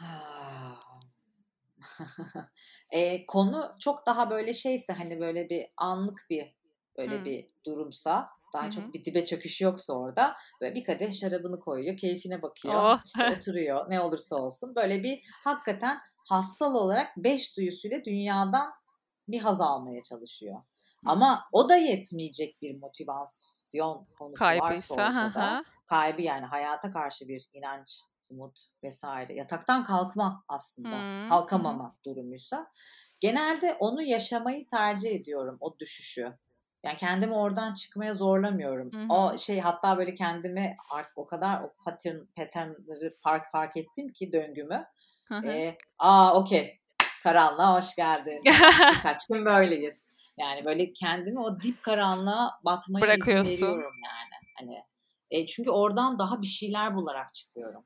[laughs] e, konu çok daha böyle şeyse hani böyle bir anlık bir böyle hmm. bir durumsa daha Hı-hı. çok bir dibe çöküş yoksa orada böyle bir kadeh şarabını koyuyor keyfine bakıyor oh. işte [laughs] oturuyor ne olursa olsun böyle bir hakikaten hassal olarak beş duyusuyla dünyadan bir haz almaya çalışıyor. Ama o da yetmeyecek bir motivasyon konusu Kaybıysa, varsa ortada. Kaybı yani hayata karşı bir inanç, umut vesaire. Yataktan kalkma aslında. Hmm. Kalkamama durumuysa. Genelde onu yaşamayı tercih ediyorum o düşüşü. Yani kendimi oradan çıkmaya zorlamıyorum. Hı O şey hatta böyle kendimi artık o kadar o pattern patternları fark fark ettim ki döngümü. Hı hı. E, aa okey karanlığa hoş geldin. [laughs] Kaç gün böyleyiz. Yani böyle kendimi o dip karanlığa batmaya izin veriyorum yani. Hani e, çünkü oradan daha bir şeyler bularak çıkıyorum.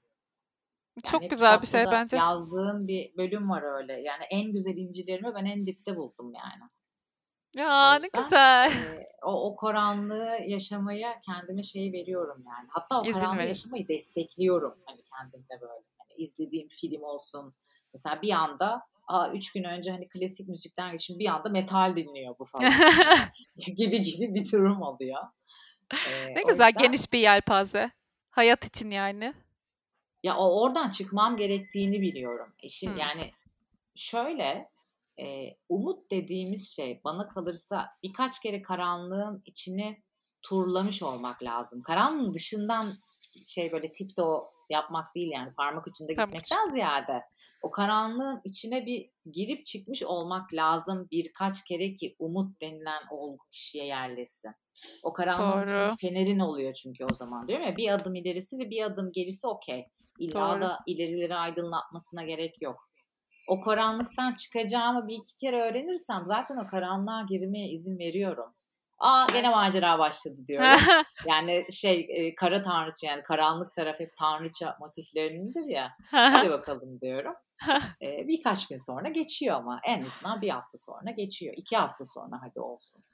Yani Çok güzel bir şey bence. Yazdığım bir bölüm var öyle. Yani en güzel incilerimi ben en dipte buldum yani. Ya ne güzel. [laughs] E, o, o karanlığı yaşamaya kendime şey veriyorum yani. Hatta o İzin karanlığı verin. yaşamayı destekliyorum hani kendimde böyle. Yani izlediğim film olsun. Mesela bir anda Aa, üç gün önce hani klasik müzikten geçim bir anda metal dinliyor bu falan [laughs] gibi gibi bir durum oluyor. Ee, ne güzel yüzden, geniş bir yelpaze. Hayat için yani. Ya oradan çıkmam gerektiğini biliyorum. Eşim hmm. yani şöyle e, umut dediğimiz şey bana kalırsa birkaç kere karanlığın içini turlamış olmak lazım. Karanlığın dışından şey böyle tipte o yapmak değil yani parmak ucunda gitmekten ziyade o karanlığın içine bir girip çıkmış olmak lazım birkaç kere ki umut denilen olgu kişiye yerleşsin. O karanlığın içinde fenerin oluyor çünkü o zaman diyorum ya bir adım ilerisi ve bir adım gerisi okey. İlla Doğru. da ilerileri aydınlatmasına gerek yok. O karanlıktan çıkacağımı bir iki kere öğrenirsem zaten o karanlığa girmeye izin veriyorum. Aa gene macera başladı diyorum. [laughs] yani şey e, kara tanrıça yani karanlık taraf hep tanrıça motiflerindedir ya. [laughs] Hadi bakalım diyorum [laughs] e, birkaç gün sonra geçiyor ama en azından bir hafta sonra geçiyor. İki hafta sonra hadi olsun.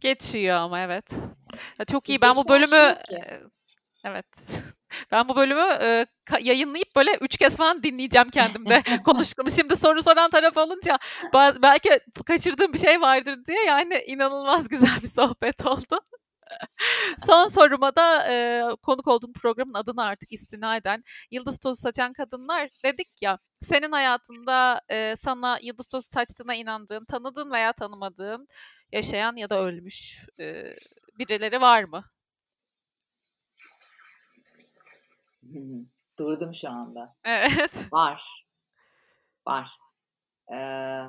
Geçiyor ama evet. Ya çok iyi. Ben bu bölümü evet. [laughs] Ben bu bölümü e, yayınlayıp böyle üç kez falan dinleyeceğim kendimde [laughs] konuştum. Şimdi soru soran taraf olunca belki kaçırdığım bir şey vardır diye yani inanılmaz güzel bir sohbet oldu. [laughs] Son soruma da e, konuk olduğum programın adını artık istinaden Yıldız Tozu Saçan Kadınlar dedik ya. Senin hayatında e, sana yıldız tozu saçtığına inandığın, tanıdığın veya tanımadığın yaşayan ya da ölmüş e, birileri var mı? [laughs] Durdum şu anda. Evet. Var. Var. Ee,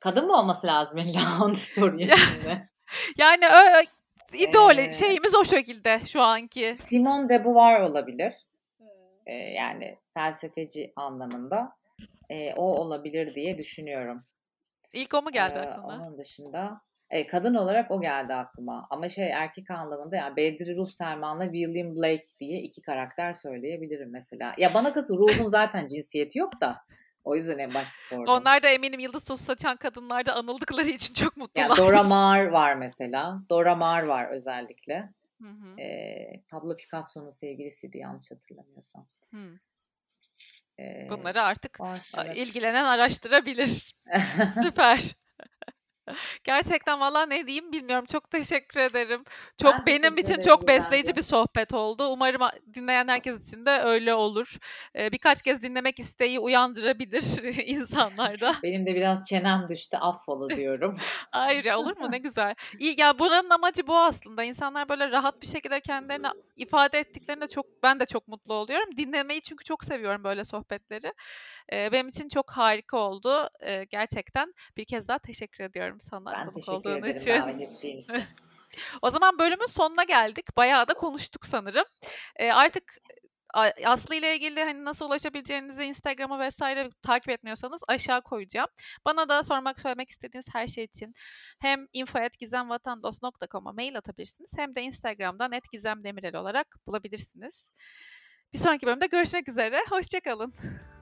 kadın mı olması lazım illa [laughs] onu sorayım şimdi. [laughs] yani ö, idol ee, şeyimiz o şekilde şu anki. Simone de Beauvoir olabilir. Ee, yani felsefeci anlamında. Ee, o olabilir diye düşünüyorum. İlk o mu geldi ee, aklına? Onun dışında e, kadın olarak o geldi aklıma. Ama şey erkek anlamında yani Bedri Ruh William Blake diye iki karakter söyleyebilirim mesela. Ya bana kız ruhun zaten cinsiyeti yok da o yüzden en başta sordum. Onlar da eminim yıldız tozu saçan kadınlarda anıldıkları için çok mutlular. Yani Dora [laughs] Maar var mesela. Dora Maar var özellikle. Hı hı. Ee, Pablo Picasso'nun sevgilisiydi yanlış hatırlamıyorsam. Hı. Ee, Bunları artık var, evet. ilgilenen araştırabilir. [laughs] Süper. Gerçekten valla ne diyeyim bilmiyorum. Çok teşekkür ederim. Çok ben benim için çok besleyici bence. bir sohbet oldu. Umarım dinleyen herkes için de öyle olur. Ee, birkaç kez dinlemek isteği uyandırabilir [laughs] insanlarda. [laughs] Benim de biraz çenem düştü. Affola [laughs] diyorum. Hayır ya olur mu? Ne güzel. İyi ya buranın amacı bu aslında. İnsanlar böyle rahat bir şekilde kendilerini ifade ettiklerinde çok ben de çok mutlu oluyorum. Dinlemeyi çünkü çok seviyorum böyle sohbetleri. Ee, benim için çok harika oldu. Ee, gerçekten bir kez daha teşekkür ediyorum ediyorum sana. Ben teşekkür ederim için. için. [laughs] o zaman bölümün sonuna geldik. Bayağı da konuştuk sanırım. E, artık Aslı ile ilgili hani nasıl ulaşabileceğinizi Instagram'a vesaire takip etmiyorsanız aşağı koyacağım. Bana da sormak söylemek istediğiniz her şey için hem info@gizemvatandos.com'a mail atabilirsiniz hem de Instagram'dan @gizemdemirel olarak bulabilirsiniz. Bir sonraki bölümde görüşmek üzere. Hoşçakalın. [laughs]